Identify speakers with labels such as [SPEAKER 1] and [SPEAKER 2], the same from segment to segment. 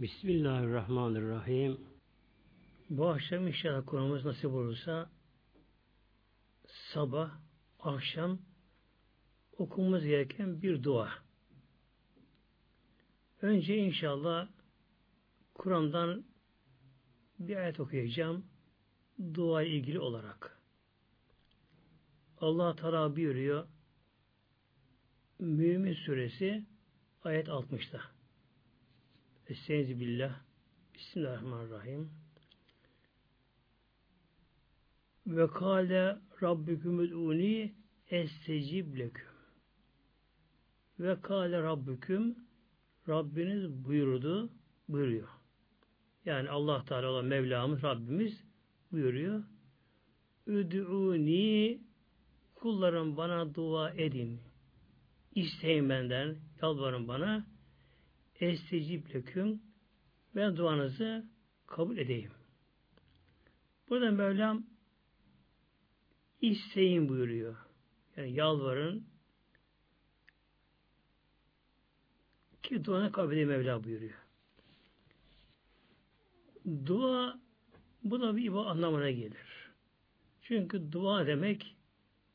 [SPEAKER 1] Bismillahirrahmanirrahim. Bu akşam inşallah konumuz nasip olursa sabah, akşam okumamız gereken bir dua. Önce inşallah Kur'an'dan bir ayet okuyacağım. Dua ilgili olarak. Allah Teala buyuruyor Mümin suresi ayet 60'ta. Estaizu billah. Bismillahirrahmanirrahim. Ve kâle rabbüküm ud'uni estecib leküm. Ve kâle rabbüküm Rabbiniz buyurdu, buyuruyor. Yani Allah Teala olan Mevlamız, Rabbimiz buyuruyor. Üd'uni kullarım bana dua edin. İsteyin benden, yalvarın bana. Estecib leküm ben duanızı kabul edeyim. Burada Mevlam isteyin buyuruyor. Yani yalvarın ki duanı kabul edeyim Mevla buyuruyor. Dua bu da bir ibadet anlamına gelir. Çünkü dua demek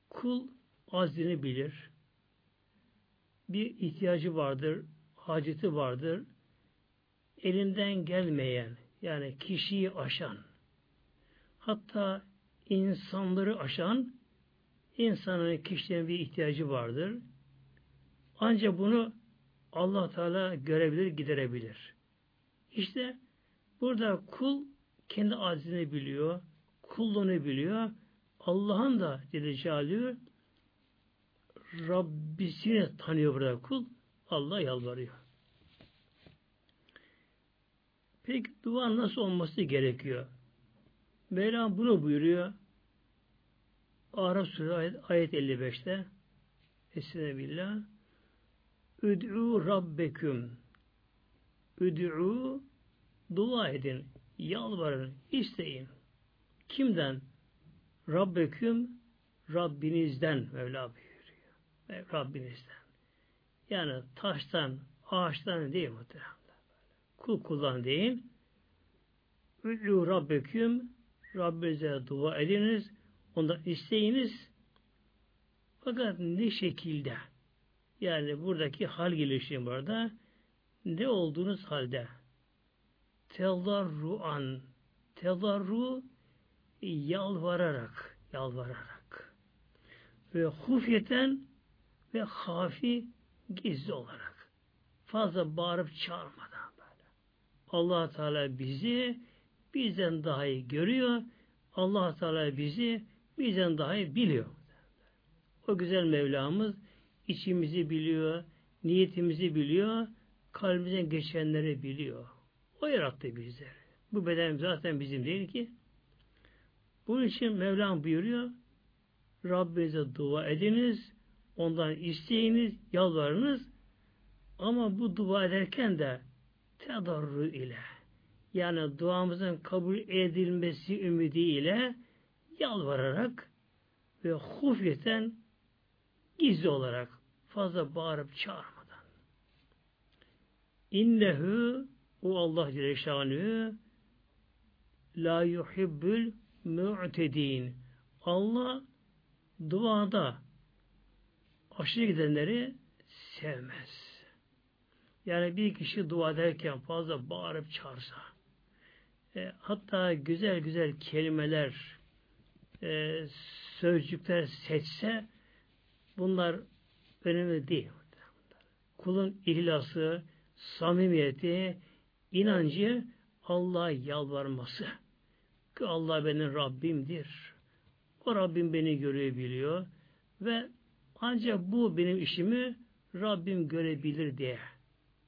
[SPEAKER 1] kul azini bilir. Bir ihtiyacı vardır, haceti vardır. Elinden gelmeyen, yani kişiyi aşan, hatta insanları aşan insanın kişilerin bir ihtiyacı vardır. Ancak bunu Allah Teala görebilir, giderebilir. İşte burada kul kendi acizini biliyor, kulluğunu biliyor. Allah'ın da Celle Celaluhu Rabbisini tanıyor burada kul. Allah yalvarıyor. Peki dua nasıl olması gerekiyor? Mevlam bunu buyuruyor. Araf Suresi ayet, ayet 55'te Esine billah Üd'u Rabbeküm Üd'u dua edin, yalvarın, isteyin. Kimden? Rabbeküm Rabbinizden Mevla buyuruyor. Rabbinizden. Yani taştan, ağaçtan değil muhtemelen. Kul kullan değil. Üd'u Rabbeküm Rabbinize dua ediniz. Ondan isteyiniz. Fakat ne şekilde? Yani buradaki hal gelişim burada ne olduğunuz halde tedarruan tedarru yalvararak yalvararak ve hufyeten ve hafi gizli olarak fazla bağırıp çağırmadan böyle. allah Teala bizi bizden daha iyi görüyor. allah Teala bizi bizden daha iyi biliyor. O güzel Mevlamız içimizi biliyor, niyetimizi biliyor, kalbimizden geçenleri biliyor. O yarattı bizleri. Bu beden zaten bizim değil ki. Bunun için Mevlam buyuruyor, Rabbinize dua ediniz, ondan isteyiniz, yalvarınız ama bu dua ederken de tedarru ile yani duamızın kabul edilmesi ümidiyle yalvararak ve hufyeten gizli olarak fazla bağırıp çağırmadan. İnnehu o Allah Celle la yuhibbül mu'tedin. Allah duada aşırı gidenleri sevmez. Yani bir kişi dua ederken fazla bağırıp çağırsa, e, hatta güzel güzel kelimeler, e, sözcükler seçse, bunlar önemli değil. Kulun ihlası, samimiyeti, inancı, Allah'a yalvarması. Ki Allah benim Rabbimdir. O Rabbim beni görebiliyor ve ancak bu benim işimi Rabbim görebilir diye.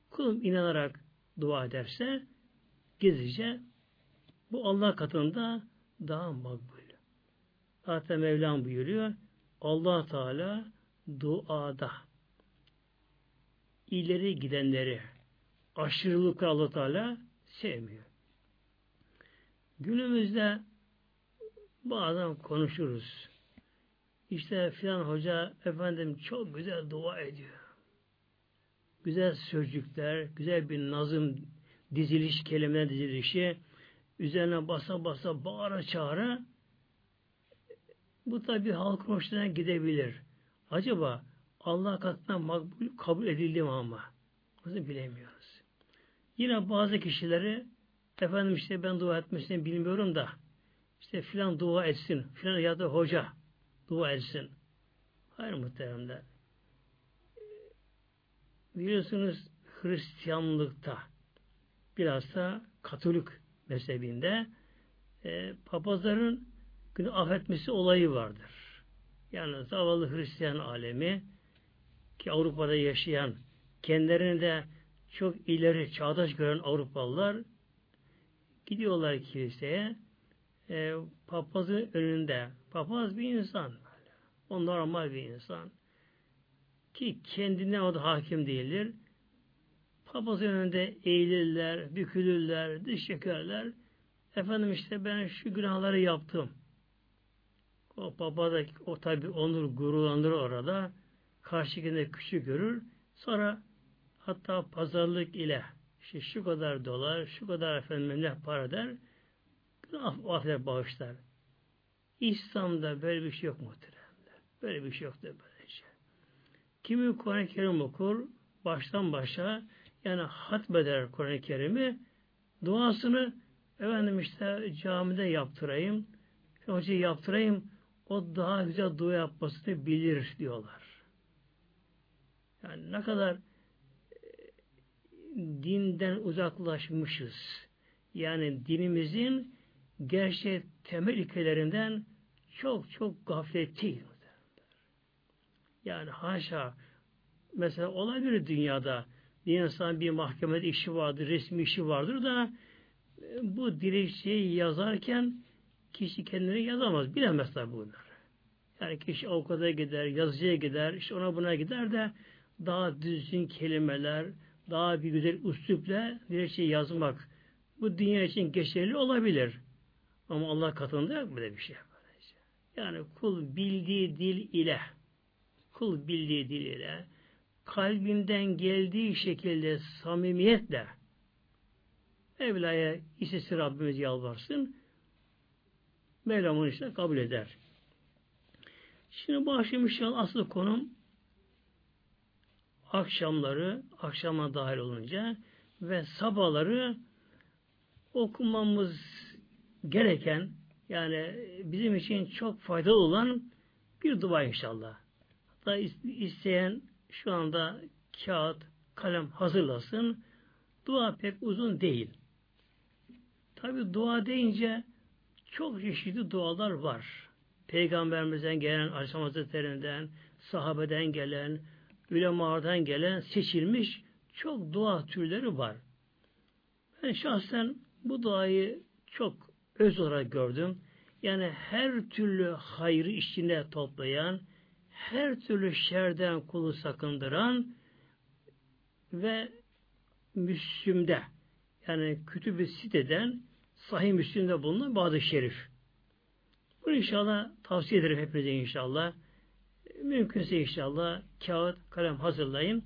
[SPEAKER 1] Kulum inanarak dua ederse gizlice bu Allah katında daha makbul. Zaten Mevlam buyuruyor Allah Teala duada ileri gidenleri aşırılıkla Allah Teala sevmiyor. Günümüzde bazen konuşuruz. İşte filan hoca efendim çok güzel dua ediyor. Güzel sözcükler, güzel bir nazım diziliş, kelimeler dizilişi, üzerine basa basa bağıra çağıra bu tabi halk hoşuna gidebilir. Acaba Allah katından makbul kabul edildi mi ama? Bunu bilemiyoruz. Yine bazı kişileri efendim işte ben dua etmesini bilmiyorum da işte filan dua etsin, filan ya da hoca dua etsin. Hayır muhteremler. Biliyorsunuz Hristiyanlıkta biraz da Katolik mezhebinde e, papazların günü affetmesi olayı vardır. Yani zavallı Hristiyan alemi ki Avrupa'da yaşayan kendilerini de çok ileri çağdaş gören Avrupalılar gidiyorlar kiliseye e, papazın önünde papaz bir insan o normal bir insan ki kendine o da hakim değildir. Papazın önünde eğilirler, bükülürler, diş çekerler. Efendim işte ben şu günahları yaptım. O baba da o tabi onur gururlandırır orada. Karşıkinde küçük görür. Sonra hatta pazarlık ile işte şu kadar dolar, şu kadar efendim ne para der. Günah affeder, bağışlar. İslam'da böyle bir şey yok muhteremler. Böyle bir şey yoktur böylece. Kimi Kur'an-ı Kerim okur, baştan başa yani hatmeder Kur'an-ı Kerim'i duasını efendim işte camide yaptırayım, hoca yaptırayım, o daha güzel dua yapmasını bilir diyorlar. Yani ne kadar e, dinden uzaklaşmışız. Yani dinimizin gerçek temel ilkelerinden çok çok gafletli. Yani haşa mesela olabilir dünyada bir insan bir mahkemede işi vardır, resmi işi vardır da e, bu dilekçeyi yazarken kişi kendini yazamaz. Bilemez tabi bunlar. Yani kişi avukata gider, yazıcıya gider, işte ona buna gider de daha düzgün kelimeler, daha bir güzel üslupla dilekçeyi yazmak bu dünya için geçerli olabilir. Ama Allah katında yok böyle bir şey. Yani kul bildiği dil ile kul bildiği dil ile kalbinden geldiği şekilde samimiyetle Mevla'ya istesi Rabbimiz yalvarsın. Mevlam onu işte kabul eder. Şimdi bu akşam inşallah asıl konum akşamları, akşama dahil olunca ve sabahları okumamız gereken yani bizim için çok faydalı olan bir dua inşallah. Hatta isteyen şu anda kağıt, kalem hazırlasın. Dua pek uzun değil. Tabi dua deyince çok çeşitli dualar var. Peygamberimizden gelen, Aleyhisselam Hazretlerinden, sahabeden gelen, ulemalardan gelen seçilmiş çok dua türleri var. Ben şahsen bu duayı çok öz olarak gördüm. Yani her türlü hayrı içine toplayan, her türlü şerden kulu sakındıran ve Müslüm'de yani kütüb-i siteden sahih Müslüm'de bulunan bazı şerif. Bunu inşallah tavsiye ederim hepinize inşallah. Mümkünse inşallah kağıt, kalem hazırlayın.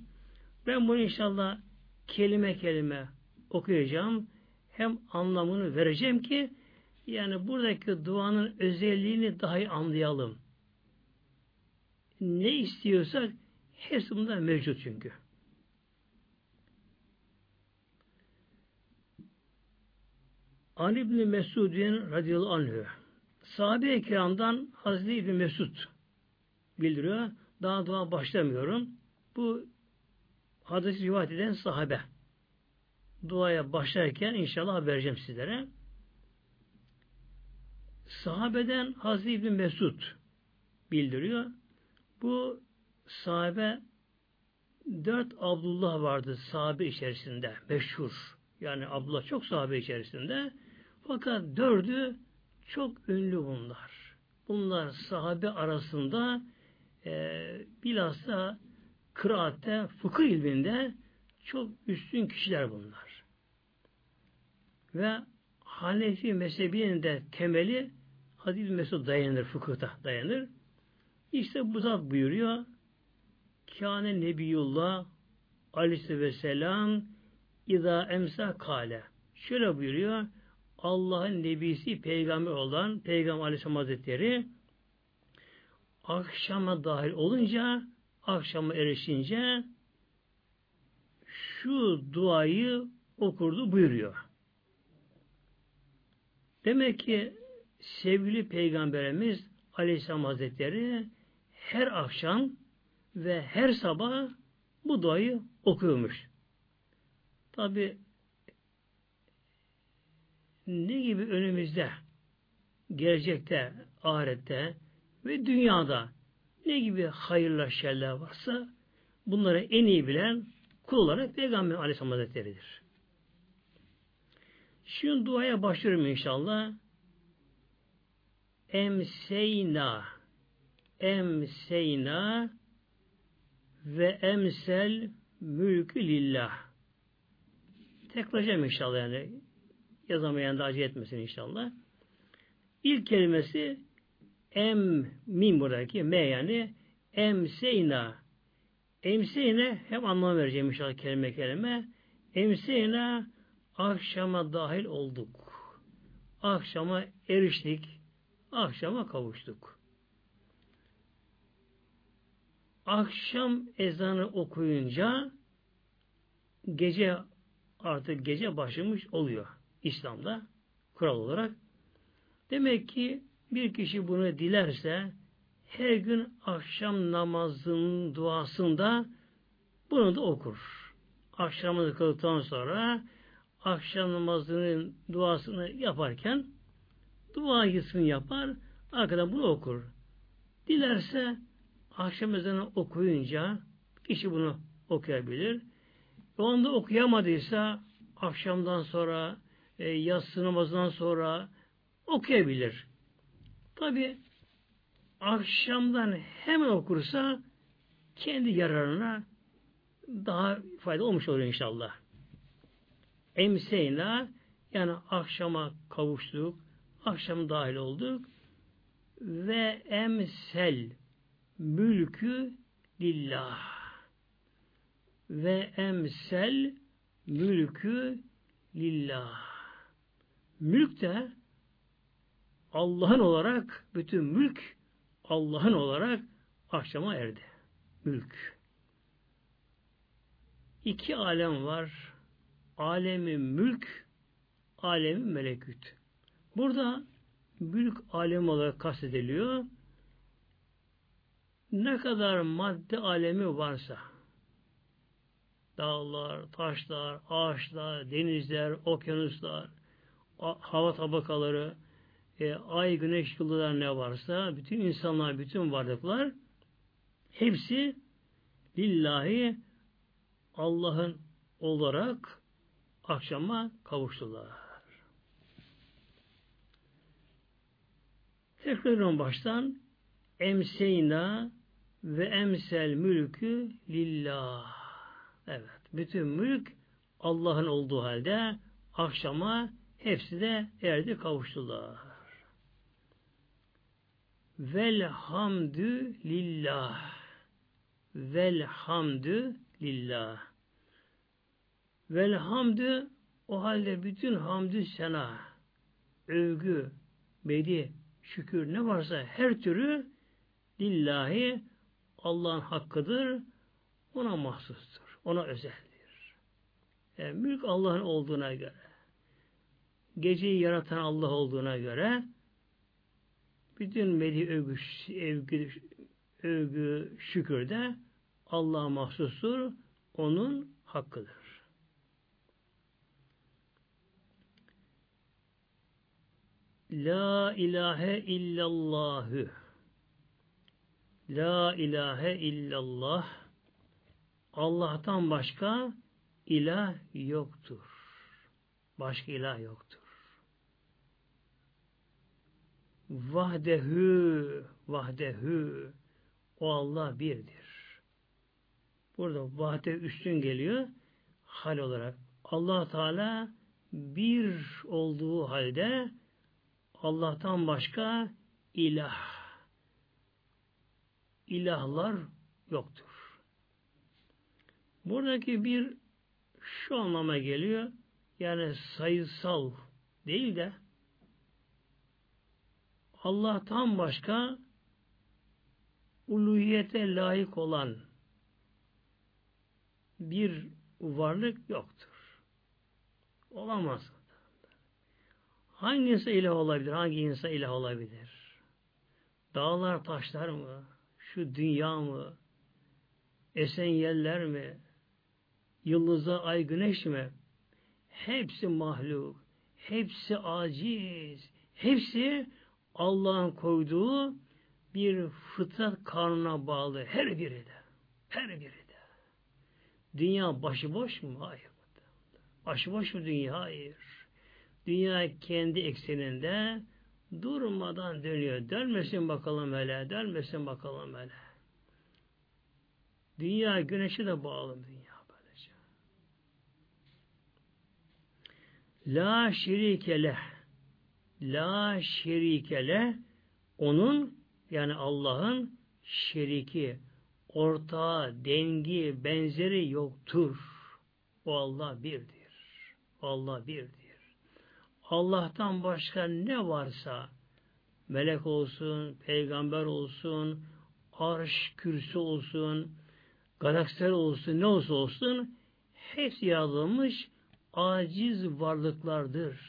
[SPEAKER 1] Ben bunu inşallah kelime kelime okuyacağım. Hem anlamını vereceğim ki yani buradaki duanın özelliğini daha iyi anlayalım. Ne istiyorsak hepsi bunda mevcut çünkü. Ali İbni Mesud'un radıyallahu anh sahabe-i kiramdan Hazreti İbni Mesud bildiriyor. Daha dua başlamıyorum. Bu hadisi rivayet eden sahabe. Duaya başlarken inşallah haber sizlere. Sahabeden Hazreti İbni Mesud bildiriyor. Bu sahabe dört Abdullah vardı sahabe içerisinde. Meşhur. Yani Abdullah çok sahabe içerisinde. Fakat dördü çok ünlü bunlar. Bunlar sahabe arasında e, bilhassa kıraatte, fıkıh ilminde çok üstün kişiler bunlar. Ve Hanefi mezhebinin de temeli Hadis Mesud dayanır, fıkıhta dayanır. İşte bu zat buyuruyor. Kâne Nebiyullah Aleyhisselam İza emsa kale. Şöyle buyuruyor. Allah'ın nebisi peygamber olan Peygamber Aleyhisselam Hazretleri akşama dahil olunca akşama erişince şu duayı okurdu buyuruyor. Demek ki sevgili Peygamberimiz Aleyhisselam Hazretleri her akşam ve her sabah bu duayı okuyormuş. Tabi ne gibi önümüzde gelecekte, ahirette ve dünyada ne gibi hayırlı şeyler varsa bunları en iyi bilen kul olarak Peygamber Aleyhisselam Hazretleri'dir. Şimdi duaya başlıyorum inşallah. Emseyna Emseyna ve emsel mülkü lillah. Tekrarlayacağım inşallah yani. Yazamayan da acı etmesin inşallah. İlk kelimesi em min buradaki me yani emseyna emseyne hem anlam vereceğim inşallah kelime kelime emseyna akşama dahil olduk. Akşama eriştik. Akşama kavuştuk. Akşam ezanı okuyunca gece artık gece başlamış oluyor İslam'da kural olarak. Demek ki bir kişi bunu dilerse her gün akşam namazının duasında bunu da okur. Akşamını kıldıktan sonra akşam namazının duasını yaparken dua yapar, arkadan bunu okur. Dilerse akşam ezanı okuyunca kişi bunu okuyabilir. O anda okuyamadıysa akşamdan sonra e, yatsı namazından sonra okuyabilir. Tabi akşamdan hemen okursa kendi yararına daha fayda olmuş olur inşallah. Emseyna yani akşama kavuştuk, akşam dahil olduk ve emsel mülkü lillah ve emsel mülkü lillah. Mülk de Allah'ın olarak bütün mülk Allah'ın olarak akşama erdi. Mülk. İki alem var. Alemi mülk, alemi meleküt. Burada mülk alemi olarak kastediliyor. Ne kadar madde alemi varsa, dağlar, taşlar, ağaçlar, denizler, okyanuslar, hava tabakaları, e, ay, güneş, yıldızlar ne varsa, bütün insanlar, bütün varlıklar hepsi lillahi Allah'ın olarak akşama kavuştular. Tekrar baştan emseyna ve emsel mülkü lillah. Evet. Bütün mülk Allah'ın olduğu halde akşama hepsi de erdi kavuştular. Velhamdü lillah. Velhamdü lillah. Velhamdü o halde bütün hamdü sena, övgü, bedi, şükür ne varsa her türü lillahi Allah'ın hakkıdır, ona mahsustur. Ona özeldir. Yani mülk Allah'ın olduğuna göre, geceyi yaratan Allah olduğuna göre, bütün medi övgü, övgü, övgü şükür de Allah'a mahsustur, onun hakkıdır. La ilahe illallahü La ilahe illallah Allah'tan başka ilah yoktur. Başka ilah yoktur. Vahdehü, vahdehü, o Allah birdir. Burada vahde üstün geliyor, hal olarak. allah Teala bir olduğu halde Allah'tan başka ilah, ilahlar yoktur. Buradaki bir şu anlama geliyor. Yani sayısal değil de Allah'tan başka uluhiyete layık olan bir varlık yoktur. Olamaz. Hangi insan ilah olabilir? Hangi insan ilah olabilir? Dağlar, taşlar mı? Şu dünya mı? Esen yerler mi? Yıldızlar, ay, güneş mi? Hepsi mahluk. Hepsi aciz. Hepsi Allah'ın koyduğu bir fıtrat kanuna bağlı. Her biri de. Her biri de. Dünya başıboş mu? Hayır. Başıboş mu dünya? Hayır. Dünya kendi ekseninde durmadan dönüyor. Dönmesin bakalım hele, dönmesin bakalım hele. Dünya güneşe de bağlı dünya böylece. La şerikele La şerikele onun yani Allah'ın şeriki, ortağı, dengi, benzeri yoktur. O Allah birdir. Allah birdir. Allah'tan başka ne varsa melek olsun, peygamber olsun, arş, kürsü olsun, galaksiler olsun, ne olsa olsun hepsi yaratılmış aciz varlıklardır.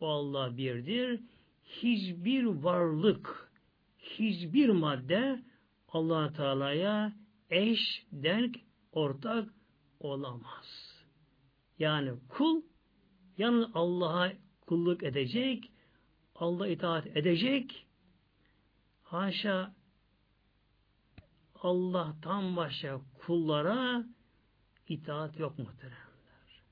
[SPEAKER 1] O Allah birdir. Hiçbir varlık, hiçbir madde allah Teala'ya eş, denk, ortak olamaz. Yani kul Yalnız Allah'a kulluk edecek, Allah itaat edecek. Haşa Allah'tan başka kullara itaat yok muhteremler.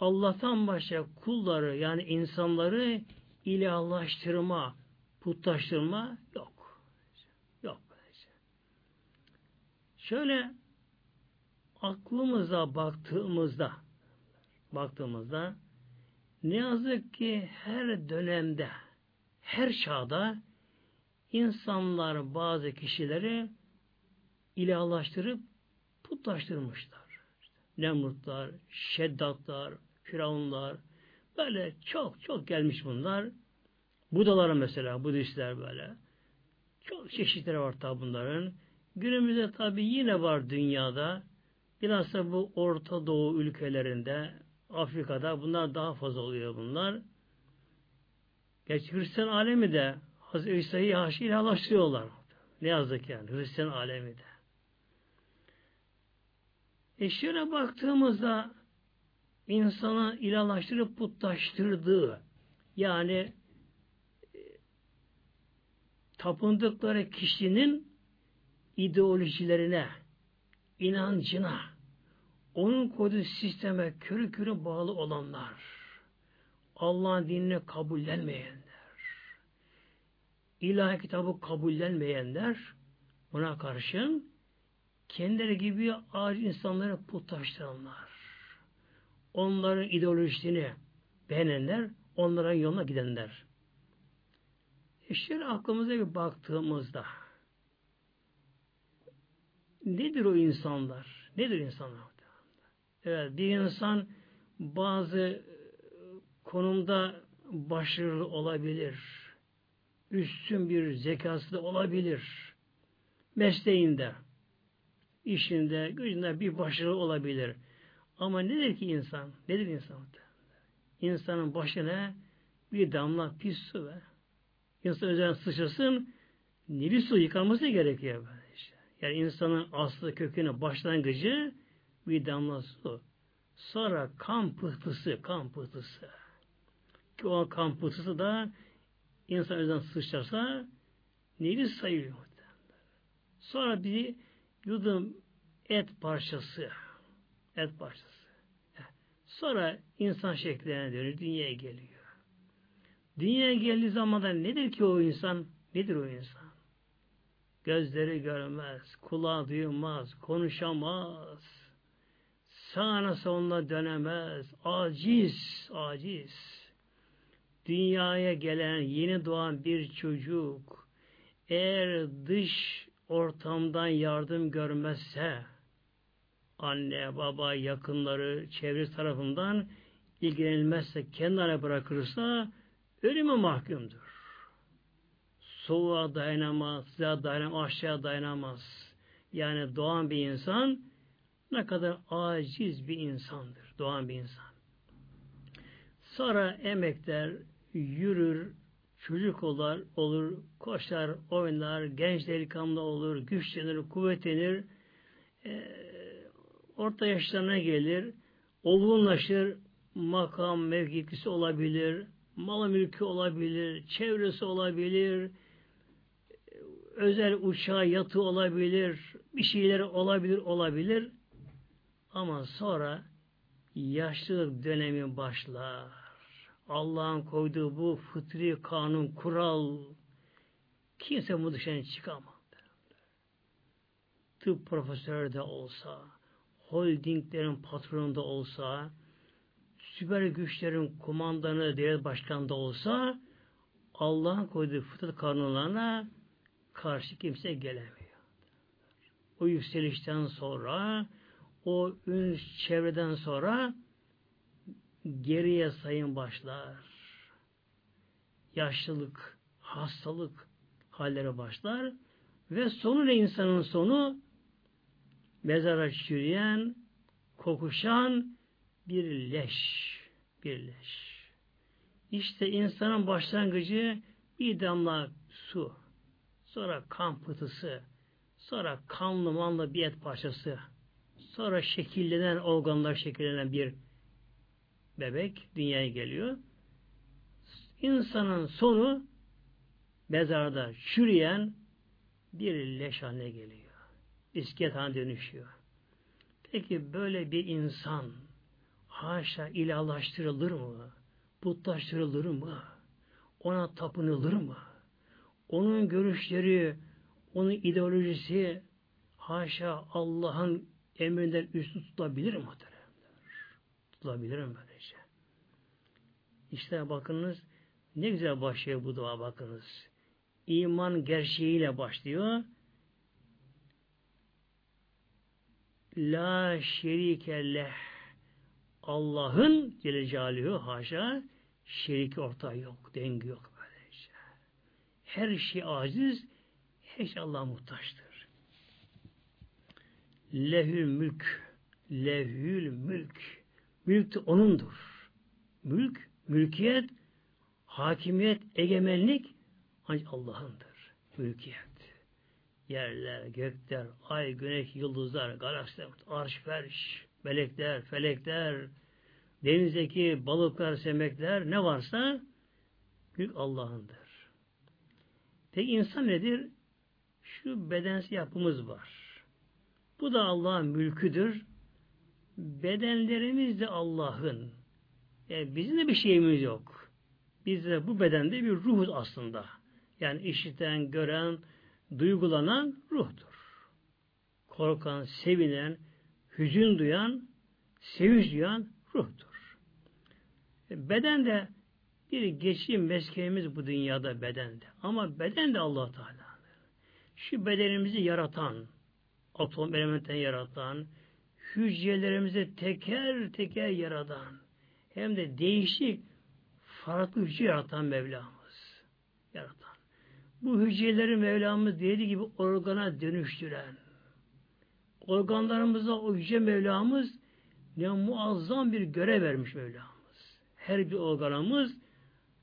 [SPEAKER 1] Allah'tan başka kulları yani insanları ilahlaştırma, putlaştırma yok. Yok böylece. Şöyle aklımıza baktığımızda baktığımızda ne yazık ki her dönemde, her çağda insanlar bazı kişileri ilahlaştırıp putlaştırmışlar. İşte Nemrutlar, Şeddatlar, Firavunlar böyle çok çok gelmiş bunlar. Budalar mesela, Budistler böyle. Çok çeşitleri var tabi bunların. Günümüzde tabi yine var dünyada. Bilhassa bu Orta Doğu ülkelerinde, Afrika'da bunlar daha fazla oluyor bunlar. Gerçi Hristiyan alemi de Hazreti İsa'yı haşi ilahlaştırıyorlar. Ne yazık ki yani Hristiyan alemi de. E şöyle baktığımızda insana ilahlaştırıp putlaştırdığı yani e, tapındıkları kişinin ideolojilerine, inancına, onun koyduğu sisteme körü körü bağlı olanlar, Allah'ın dinini kabullenmeyenler, ilahi kitabı kabullenmeyenler, buna karşın kendileri gibi ağır insanları putlaştıranlar, onların ideolojisini beğenenler, onlara yoluna gidenler. İşte aklımıza bir baktığımızda nedir o insanlar? Nedir insanlar? Evet, bir insan bazı e, konumda başarılı olabilir. Üstün bir zekası da olabilir. Mesleğinde, işinde, gücünde bir başarılı olabilir. Ama nedir ki insan? Nedir insan? İnsanın başına bir damla pis su ve insan üzerine sıçrasın bir su yıkanması gerekiyor. Yani insanın aslı kökünü başlangıcı bir damla su. Sonra kan pıhtısı, kan pıhtısı. Ki o kan pıhtısı da insan özden sıçrarsa nefis sayılıyor. Sonra bir yudum et parçası. Et parçası. Sonra insan şekline dönüyor, dünyaya geliyor. Dünyaya geldiği zaman da nedir ki o insan? Nedir o insan? Gözleri görmez, kulağı duymaz, konuşamaz, sağına soluna dönemez, aciz, aciz. Dünyaya gelen, yeni doğan bir çocuk, eğer dış ortamdan yardım görmezse, anne, baba, yakınları, çevresi tarafından ilgilenilmezse, kendine bırakırsa ölüme mahkumdur. Soğuğa dayanamaz, sıcağa dayanamaz, aşağı dayanamaz. Yani doğan bir insan ne kadar aciz bir insandır. Doğan bir insan. Sonra emekler, yürür, çocuk olur, olur, koşar, oynar, genç delikanlı olur, güçlenir, kuvvetlenir, e, orta yaşlarına gelir, olgunlaşır, makam mevkisi olabilir, mal mülkü olabilir, çevresi olabilir, özel uçağı yatı olabilir, bir şeyler olabilir, olabilir. Ama sonra yaşlılık dönemi başlar. Allah'ın koyduğu bu fıtri kanun, kural kimse bu dışarı çıkamaz. Tıp profesörü de olsa, holdinglerin patronu da olsa, süper güçlerin kumandanı, devlet başkanı da olsa, Allah'ın koyduğu fıtrat kanunlarına karşı kimse gelemiyor. O yükselişten sonra, o ün çevreden sonra geriye sayın başlar. Yaşlılık, hastalık halleri başlar ve sonu ne insanın sonu? Mezara çürüyen, kokuşan bir leş, bir leş. İşte insanın başlangıcı bir damla su, sonra kan pıtısı, sonra kanlı manlı bir et parçası, sonra şekillenen organlar şekillenen bir bebek dünyaya geliyor. İnsanın sonu mezarda çürüyen bir leş haline geliyor. İskelet haline dönüşüyor. Peki böyle bir insan haşa ilahlaştırılır mı? Putlaştırılır mı? Ona tapınılır mı? Onun görüşleri, onun ideolojisi haşa Allah'ın emrinden üstü tutulabilir mi? Tutulabilir mi böylece? İşte bakınız ne güzel başlıyor bu dua bakınız. İman gerçeğiyle başlıyor. La şerike leh. Allah'ın Celaluhu haşa şeriki ortağı yok, dengi yok böylece. Her şey aciz, her şey Allah'a muhtaçtır. Lehül mülk, lehül mülk. Mülk de O'nundur. Mülk, mülkiyet, hakimiyet, egemenlik ancak Allah'ındır. Mülkiyet. Yerler, gökler, ay, güneş, yıldızlar, galaksiler, arş, ferş, melekler, felekler, denizdeki balıklar, semekler ne varsa mülk Allah'ındır. Peki insan nedir? Şu bedensi yapımız var. Bu da Allah'ın mülküdür. Bedenlerimiz de Allah'ın. Yani bizim de bir şeyimiz yok. Biz de bu bedende bir ruhuz aslında. Yani işiten, gören, duygulanan ruhtur. Korkan, sevinen, hüzün duyan, sevinç duyan ruhtur. Beden de bir geçim meskenimiz bu dünyada bedende. Ama beden de Allah Teala'dır. Şu bedenimizi yaratan, atom elementten yaratan, hücrelerimizi teker teker yaratan, hem de değişik farklı hücre yaratan Mevlamız. Yaratan. Bu hücreleri Mevlamız dediği gibi organa dönüştüren, organlarımıza o Yüce Mevlamız ne muazzam bir görev vermiş Mevlamız. Her bir organımız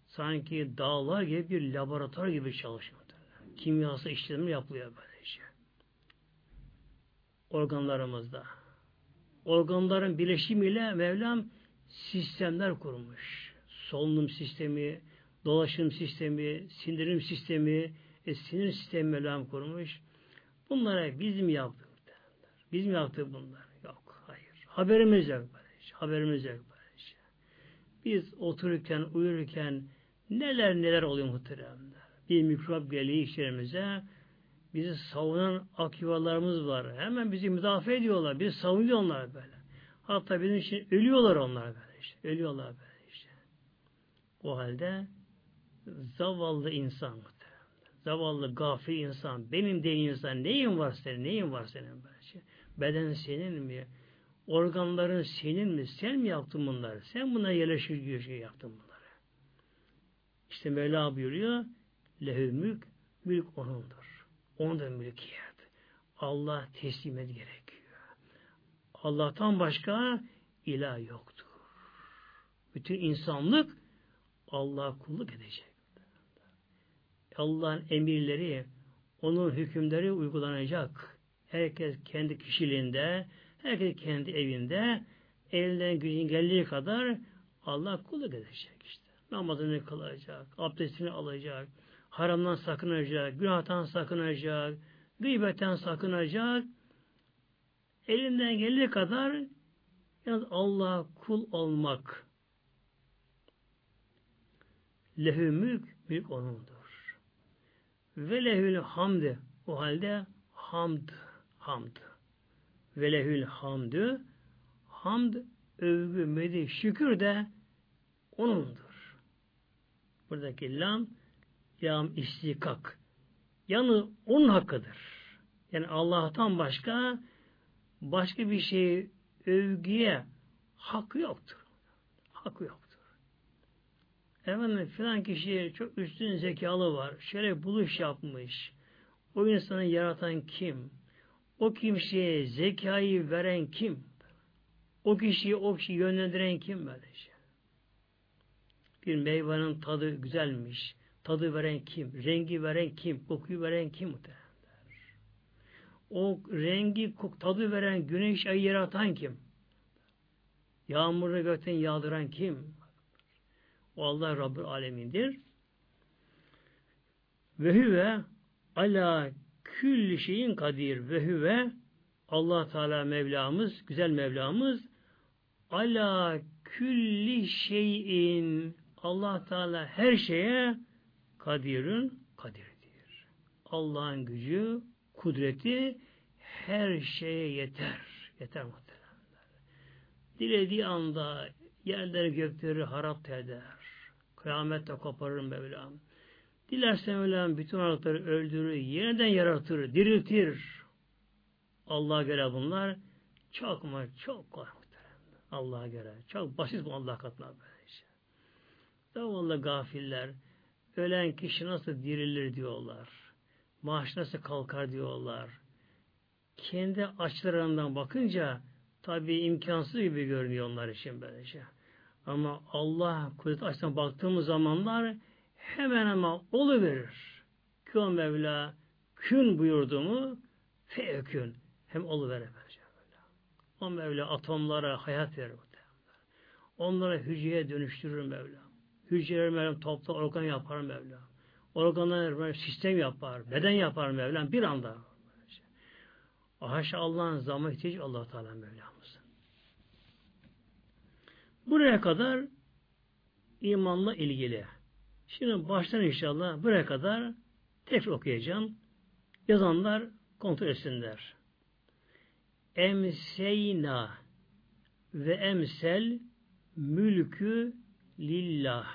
[SPEAKER 1] sanki dağlar gibi bir laboratuvar gibi çalışıyor. Kimyasal işlemi yapılıyor böylece. Organlarımızda. Organların birleşimiyle Mevlam sistemler kurmuş. Solunum sistemi, dolaşım sistemi, sindirim sistemi, e, sinir sistemi Mevlam kurmuş. Bunlara bizim yaptık. Biz mi yaptık bunları? Yok, hayır. Haberimiz yok böylece. Haberimiz yok böylece. Biz otururken, uyurken neler neler oluyor muhteremler. Bir mikrop geliyor işlerimize, bizi savunan aküvalarımız var. Hemen bizi müdafaa ediyorlar. Bizi savunuyorlar böyle. Hatta bizim için ölüyorlar onlar böyle işte. Ölüyorlar böyle işte. O halde zavallı insan zavallı gafil insan, benim de insan, neyin var senin, neyin var senin böyle şey. Beden senin mi? organların senin mi? Sen mi yaptın bunları? Sen buna yerleşir şey yaptın bunları. İşte Mevla buyuruyor lehü mülk, mülk onundur. Onun da mülkiyet. Allah teslim et gerekiyor. Allah'tan başka ilah yoktur. Bütün insanlık Allah'a kulluk edecek. Allah'ın emirleri, onun hükümleri uygulanacak. Herkes kendi kişiliğinde, herkes kendi evinde elinden gücün geldiği kadar Allah kulluk edecek işte. Namazını kılacak, abdestini alacak, haramdan sakınacak, günahtan sakınacak, gıybetten sakınacak. Elinden geldiği kadar yalnız Allah kul olmak. Lehü mülk, mülk onundur. Ve lehül hamd, o halde hamd, hamd. Ve lehül hamdü, hamd, övgü, medih, şükür de onundur. Buradaki lam, yam istikak. Yani onun hakkıdır. Yani Allah'tan başka başka bir şey övgüye hakkı yoktur. Hakkı yoktur. Efendim filan kişi çok üstün zekalı var. Şöyle buluş yapmış. O insanı yaratan kim? O kimseye zekayı veren kim? O kişiyi o kişiyi yönlendiren kim böylece? Bir meyvanın tadı güzelmiş. Tadı veren kim? Rengi veren kim? Kokuyu veren kim muhtemelen? O rengi, tadı veren güneş ayı yaratan kim? Yağmuru gökten yağdıran kim? O Allah Rabbül Alemin'dir. Ve hüve ala külli şeyin kadir ve hüve Allah Teala Mevlamız, güzel Mevlamız ala külli şeyin Allah Teala her şeye kadirün kadirdir. Allah'ın gücü, kudreti her şeye yeter. Yeter muhtemelen. Dilediği anda yerleri gökleri harap eder. Kıyamette koparır Mevlam. Dilerse Mevlam bütün varlıkları öldürür, yeniden yaratır, diriltir. Allah'a göre bunlar çok mu çok kolay Allah'a göre. Çok basit bu Allah katına böyle şey. Zavallı gafiller ölen kişi nasıl dirilir diyorlar. Maaş nasıl kalkar diyorlar. Kendi açlarından bakınca tabi imkansız gibi görünüyor onlar için böylece. Şey. Ama Allah kudret açısından baktığımız zamanlar hemen ama verir. Kün Mevla kün buyurdu mu feekün hem olu verir. O Mevla atomlara hayat verir. Onlara hücreye dönüştürür Mevla. Hücreleri Mevla topla organ yapar Mevla. Organlar sistem yapar, beden yapar Mevla bir anda. Haşa Allah'ın zaman ihtiyacı allah Teala Mevlamız. Buraya kadar imanla ilgili. Şimdi baştan inşallah buraya kadar tekrar okuyacağım. Yazanlar kontrol etsinler. Emseyna ve emsel mülkü lillah.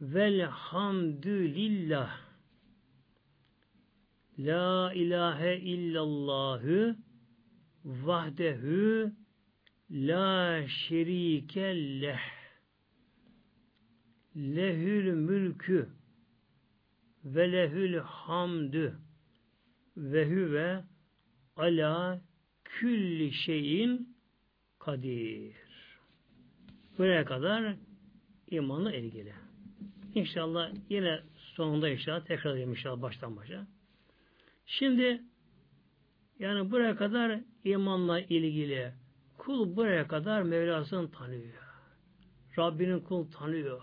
[SPEAKER 1] Velhamdülillah. La ilahe illallahü vahdehu la şerike leh. Lehül mülkü ve lehül hamdü ve huve ala külli şeyin kadir. Buraya kadar imanla ilgili. İnşallah yine sonunda inşallah tekrar edeyim inşallah baştan başa. Şimdi yani buraya kadar imanla ilgili kul buraya kadar Mevlasını tanıyor. Rabbinin kul tanıyor.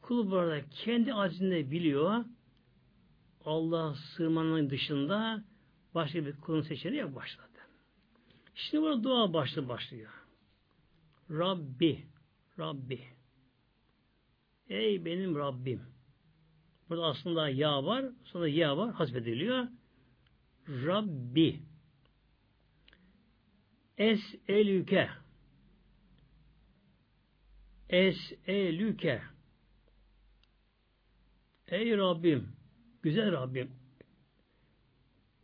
[SPEAKER 1] Kul burada kendi acizinde biliyor. Allah sırmanın dışında başka bir kulun seçeneği başladı. Şimdi burada dua başlı başlıyor. Rabbi, Rabbi. Ey benim Rabbim. Burada aslında ya var, sonra ya var, hasbediliyor. Rabbi. Es-elüke. Es-elüke. Ey Rabbim, güzel Rabbim,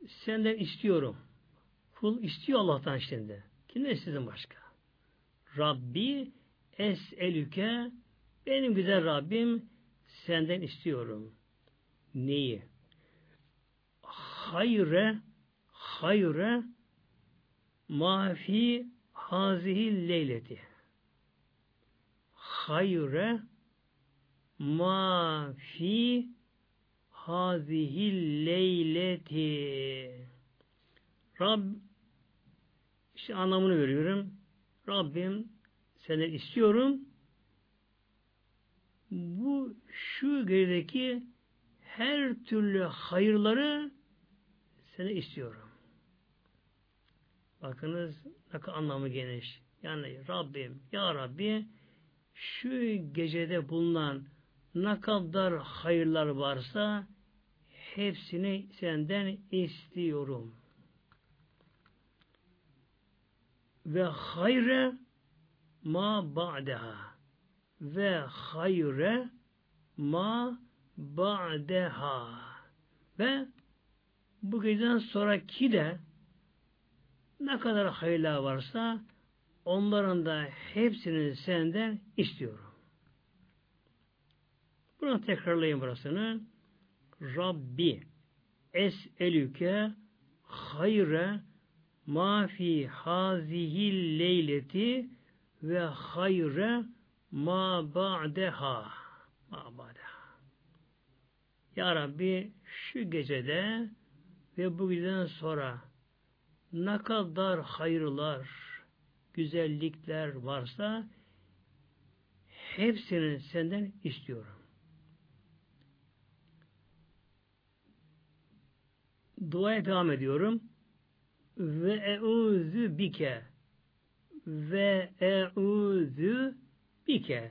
[SPEAKER 1] senden istiyorum. Kul istiyor Allah'tan şimdi. Kimden sizin başka? Rabbi es'elüke benim güzel Rabbim senden istiyorum. Neyi? Hayre hayre mafi hazihi leyleti. Hayre mafi hazihi leyleti. Rab işte anlamını veriyorum. Rabbim senden istiyorum. Bu şu gecedeki her türlü hayırları seni istiyorum. Bakınız ne anlamı geniş. Yani Rabbim, Ya Rabbi şu gecede bulunan ne kadar hayırlar varsa hepsini senden istiyorum. Ve hayre ma ba'deha ve hayre ma ba'deha ve bu geceden sonraki de ne kadar hayırlar varsa onların da hepsini senden istiyorum. Bunu tekrarlayayım burasını. Rabbi es'elüke hayre ma fi hazihi leyleti ve hayre ma ba'deha ma ba'deha Ya Rabbi şu gecede ve bu geceden sonra ne kadar hayırlar, güzellikler varsa hepsini senden istiyorum. Duaya devam ediyorum. Ve eûzü bike ve eûzü bike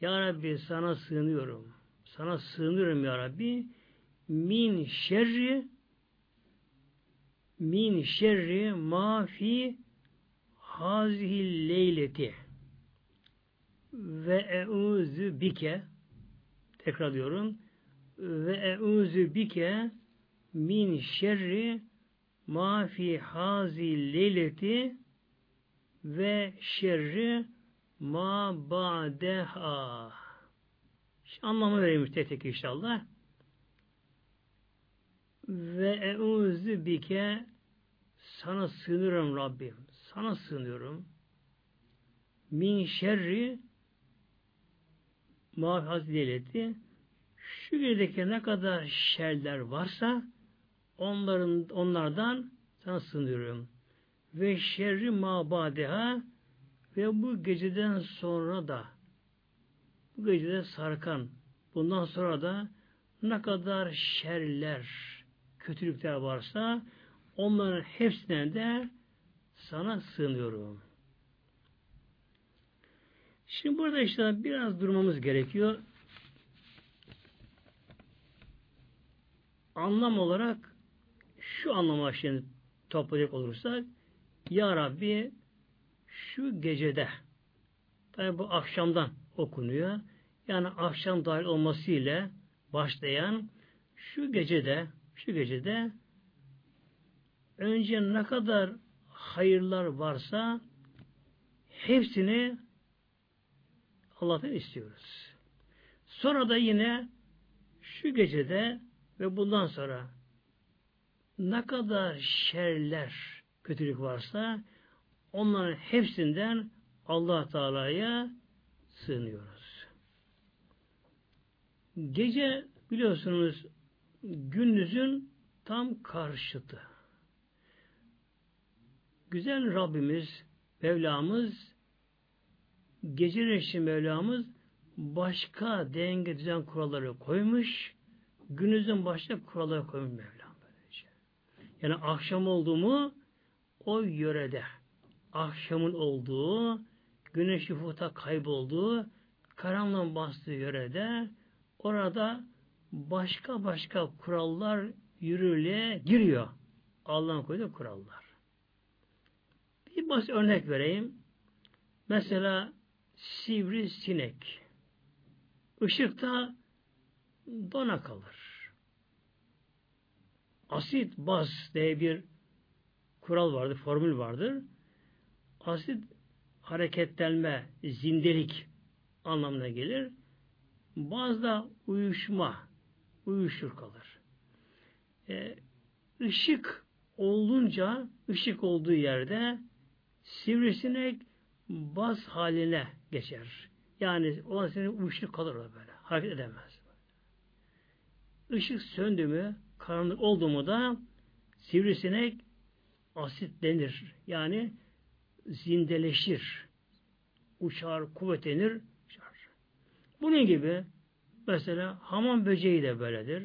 [SPEAKER 1] Ya Rabbi sana sığınıyorum. Sana sığınıyorum Ya Rabbi. Min şerri min şerri ma fi hazihi leyleti. Ve eûzü bike tekrar diyorum. Ve eûzü bike min şerri ma fi hazi leyleti ve şerri ma ba'deha. Anlamı vereyim tek tek inşallah. Ve eûzü bike sana sığınıyorum Rabbim. Sana sığınıyorum. Min şerri ma fi leyleti şu girdeki ne kadar şerler varsa onların onlardan sana sığınıyorum. Ve şerri mabadeha ve bu geceden sonra da bu gecede sarkan bundan sonra da ne kadar şerler, kötülükler varsa onların hepsinden de sana sığınıyorum. Şimdi burada işte biraz durmamız gerekiyor. Anlam olarak şu anlama şimdi toplayacak olursak Ya Rabbi şu gecede tabi bu akşamdan okunuyor. Yani akşam dahil olmasıyla başlayan şu gecede şu gecede önce ne kadar hayırlar varsa hepsini Allah'tan istiyoruz. Sonra da yine şu gecede ve bundan sonra ne kadar şerler, kötülük varsa onların hepsinden Allah Teala'ya sığınıyoruz. Gece biliyorsunuz gündüzün tam karşıtı. Güzel Rabbimiz, Mevlamız, gece Mevlamız başka denge düzen kuralları koymuş, gündüzün başka kuralları koymuş Mevlam. Yani akşam oldu mu o yörede akşamın olduğu, güneş ufukta kaybolduğu, karanlığın bastığı yörede orada başka başka kurallar yürürlüğe giriyor. Allah'ın koyduğu kurallar. Bir basit örnek vereyim. Mesela sivri sinek. Işıkta dona kalır asit baz diye bir kural vardır, formül vardır. Asit hareketlenme, zindelik anlamına gelir. Bazı uyuşma, uyuşur kalır. Ee, ışık olunca, ışık olduğu yerde sivrisinek baz haline geçer. Yani o senin uyuşuk kalır böyle. Hareket edemez. Işık söndü mü, karanlık oldu mu da sivrisinek asitlenir. Yani zindeleşir. Uçar, kuvvetlenir. Uçar. Bunun gibi mesela hamam böceği de böyledir.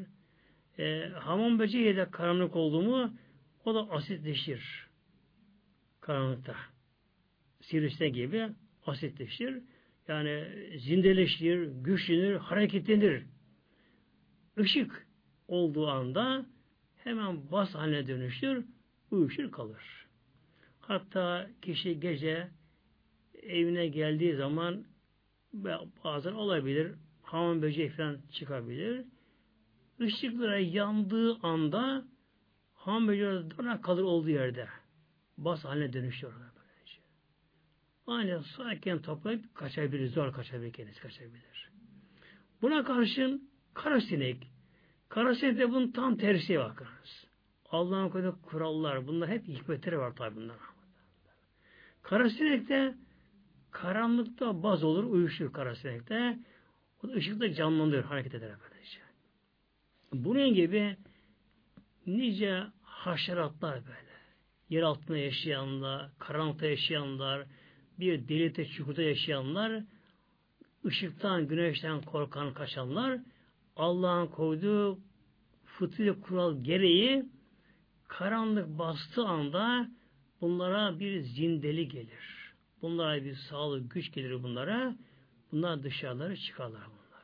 [SPEAKER 1] E, hamam böceği de karanlık oldu mu o da asitleşir. Karanlıkta. Sivrisinek gibi asitleşir. Yani zindeleşir, güçlenir, hareketlenir. Işık olduğu anda hemen bas haline dönüşür, uyuşur kalır. Hatta kişi gece evine geldiği zaman bazen olabilir, hamam böceği falan çıkabilir. Işıklara yandığı anda hamam böceği dona kalır olduğu yerde. Bas haline dönüşüyor. Böylece. Aynen sakin toplayıp kaçabilir, zor kaçabilir, kendisi kaçabilir. Buna karşın karasinek, karasinek de bunun tam tersi bakınız. Allah'ın koyduğu kurallar, bunlar hep hikmetleri var tabi bunlar. Karasinek de karanlıkta baz olur, uyuşur karasinekte. O da ışıkta canlanır, hareket eder böylece. Bunun gibi nice haşeratlar böyle. Yer altında yaşayanlar, karanlıkta yaşayanlar, bir delikte çukurda yaşayanlar, ışıktan, güneşten korkan, kaçanlar, Allah'ın koyduğu fıtri kural gereği karanlık bastığı anda bunlara bir zindeli gelir. Bunlara bir sağlık, güç gelir bunlara. Bunlar dışarıları çıkarlar bunlar.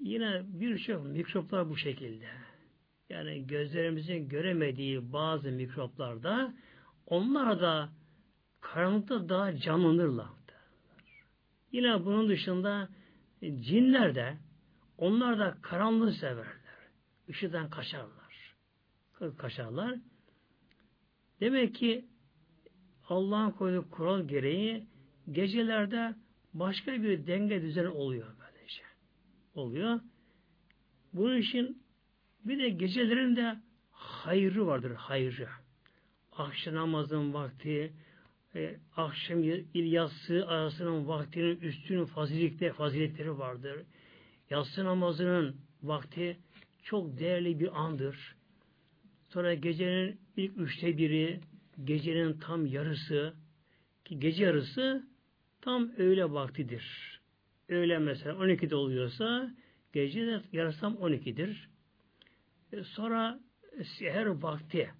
[SPEAKER 1] Yine birçok mikroplar bu şekilde. Yani gözlerimizin göremediği bazı mikroplarda onlar da karanlıkta daha canlanırlar. Yine bunun dışında cinler de onlar da karanlığı severler. Işıdan kaçarlar. Kaçarlar. Demek ki Allah'ın koyduğu kural gereği gecelerde başka bir denge düzeni oluyor böylece. Oluyor. Bunun için bir de gecelerin de hayrı vardır, hayrı. Akşam namazın vakti, e, akşam il yatsı arasının vaktinin üstünün faziletleri, faziletleri vardır. Yatsı namazının vakti çok değerli bir andır. Sonra gecenin ilk üçte biri, gecenin tam yarısı, ki gece yarısı tam öğle vaktidir. Öğle mesela 12'de oluyorsa gece yarısı tam 12'dir. E sonra seher vakti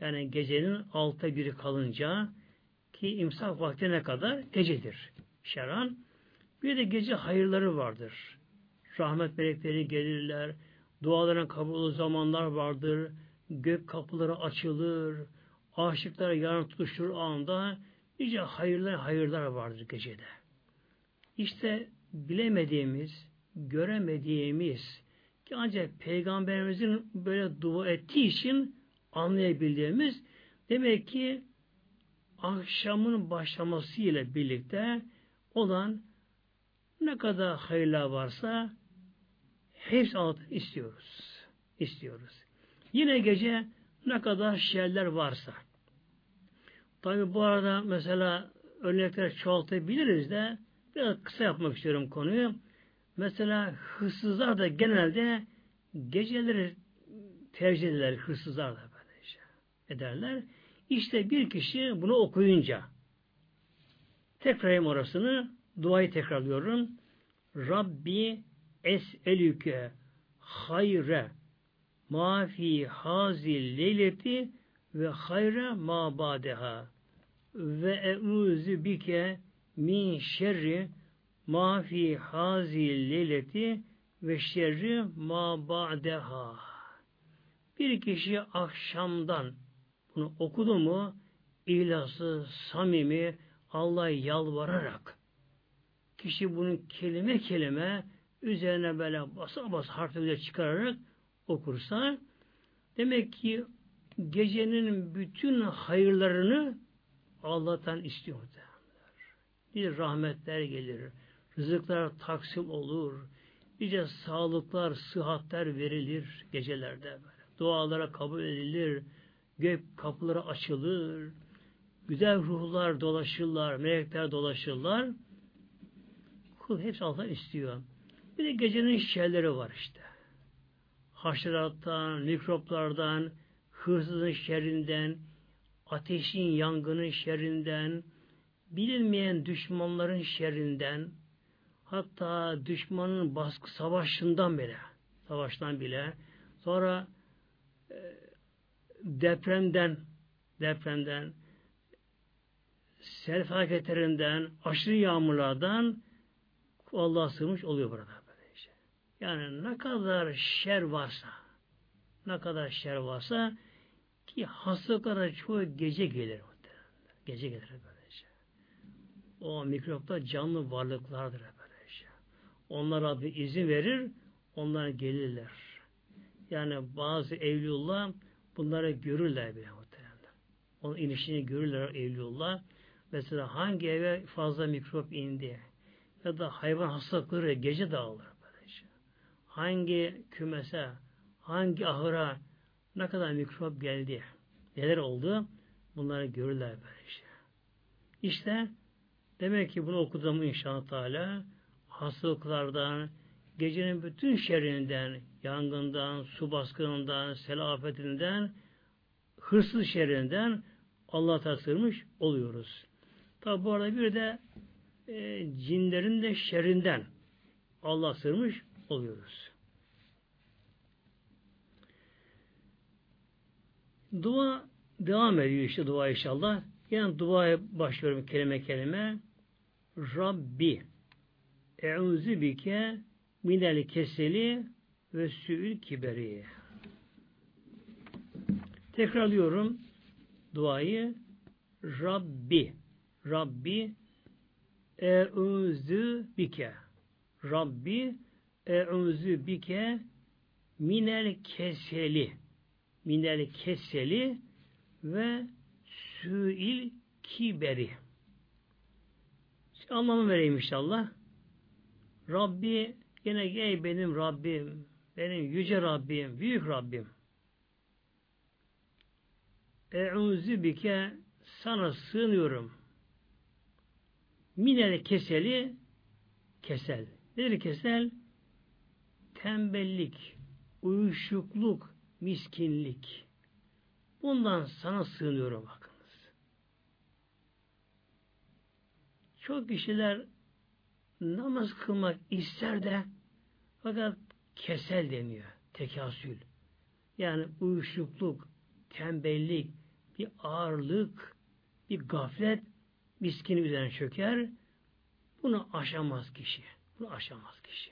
[SPEAKER 1] yani gecenin altta biri kalınca ki imsak vaktine kadar gecedir. Şeran. Bir de gece hayırları vardır. Rahmet melekleri gelirler. Duaların kabul zamanlar vardır. Gök kapıları açılır. Aşıklar yarın tutuşur anda nice hayırlar hayırlar vardır gecede. İşte bilemediğimiz, göremediğimiz ki ancak Peygamberimizin böyle dua ettiği için anlayabildiğimiz demek ki akşamın başlaması ile birlikte olan ne kadar hayırlar varsa hepsi anlatın istiyoruz. İstiyoruz. Yine gece ne kadar şerler varsa. Tabi bu arada mesela örnekler çoğaltabiliriz de biraz kısa yapmak istiyorum konuyu. Mesela hırsızlar da genelde geceleri tercih ederler hırsızlar da böyle şey ederler. İşte bir kişi bunu okuyunca tekrarlayayım orasını duayı tekrarlıyorum. Rabbi es'elüke hayre ma fi hazil leyleti ve hayre ma badeha. Ve eûzü bike min şerri ma fi hazil leyleti ve şerri ma ba'deha. Bir kişi akşamdan bunu okudu mu ilası, samimi, Allah'a yalvararak kişi bunu kelime kelime üzerine böyle basa basa harfleri çıkararak okursa demek ki gecenin bütün hayırlarını Allah'tan istiyor. Bir rahmetler gelir, rızıklar taksim olur, nice sağlıklar, sıhhatler verilir gecelerde. Böyle. Dualara kabul edilir, gök kapıları açılır, güzel ruhlar dolaşırlar, melekler dolaşırlar. Kul hepsi Allah'tan istiyor. Bir de gecenin şerleri var işte. Haşerattan, mikroplardan, hırsızın şerrinden, ateşin, yangının şerrinden, bilinmeyen düşmanların şerrinden, hatta düşmanın baskı savaşından bile, savaştan bile, sonra e, depremden, depremden, sel felaketlerinden, aşırı yağmurlardan Allah sığmış oluyor burada. Yani ne kadar şer varsa, ne kadar şer varsa ki hastalıklara çoğu gece gelir. Gece gelir böylece. O mikropta canlı varlıklardır böylece. Onlara bir izin verir, onlar gelirler. Yani bazı evliyullah bunları görürler bile muhtemelen. Onun inişini görürler evliyullah. Mesela hangi eve fazla mikrop indi ya da hayvan hastalıkları gece dağılır. Hangi kümese, hangi ahıra ne kadar mikrop geldi, neler oldu bunları görürler böylece. İşte demek ki bunu okuduğum inşallah Teala hastalıklardan, gecenin bütün şerrinden, yangından, su baskınından, sel afetinden, hırsız şerrinden Allah'a sığırmış oluyoruz. Tabi bu arada bir de e, cinlerin de şerrinden Allah sığırmış oluyoruz. Dua devam ediyor işte dua inşallah. Yani duaya başlıyorum kelime kelime. Rabbi e'uzu bike minel keseli ve sü'ül kiberi. Tekrarlıyorum duayı. Rabbi Rabbi e'uzu bike Rabbi e'uzu bike minel keseli minel keseli ve sü'il kiberi. Şimdi anlamı vereyim inşallah. Rabbi yine ey benim Rabbim, benim yüce Rabbim, büyük Rabbim. E'uzu bike sana sığınıyorum. Minel keseli kesel. Nedir kesel? Tembellik, uyuşukluk, miskinlik. Bundan sana sığınıyorum bakınız. Çok kişiler namaz kılmak ister de fakat kesel deniyor. Tekasül. Yani uyuşukluk, tembellik, bir ağırlık, bir gaflet miskini üzerine çöker. Bunu aşamaz kişi. Bunu aşamaz kişi.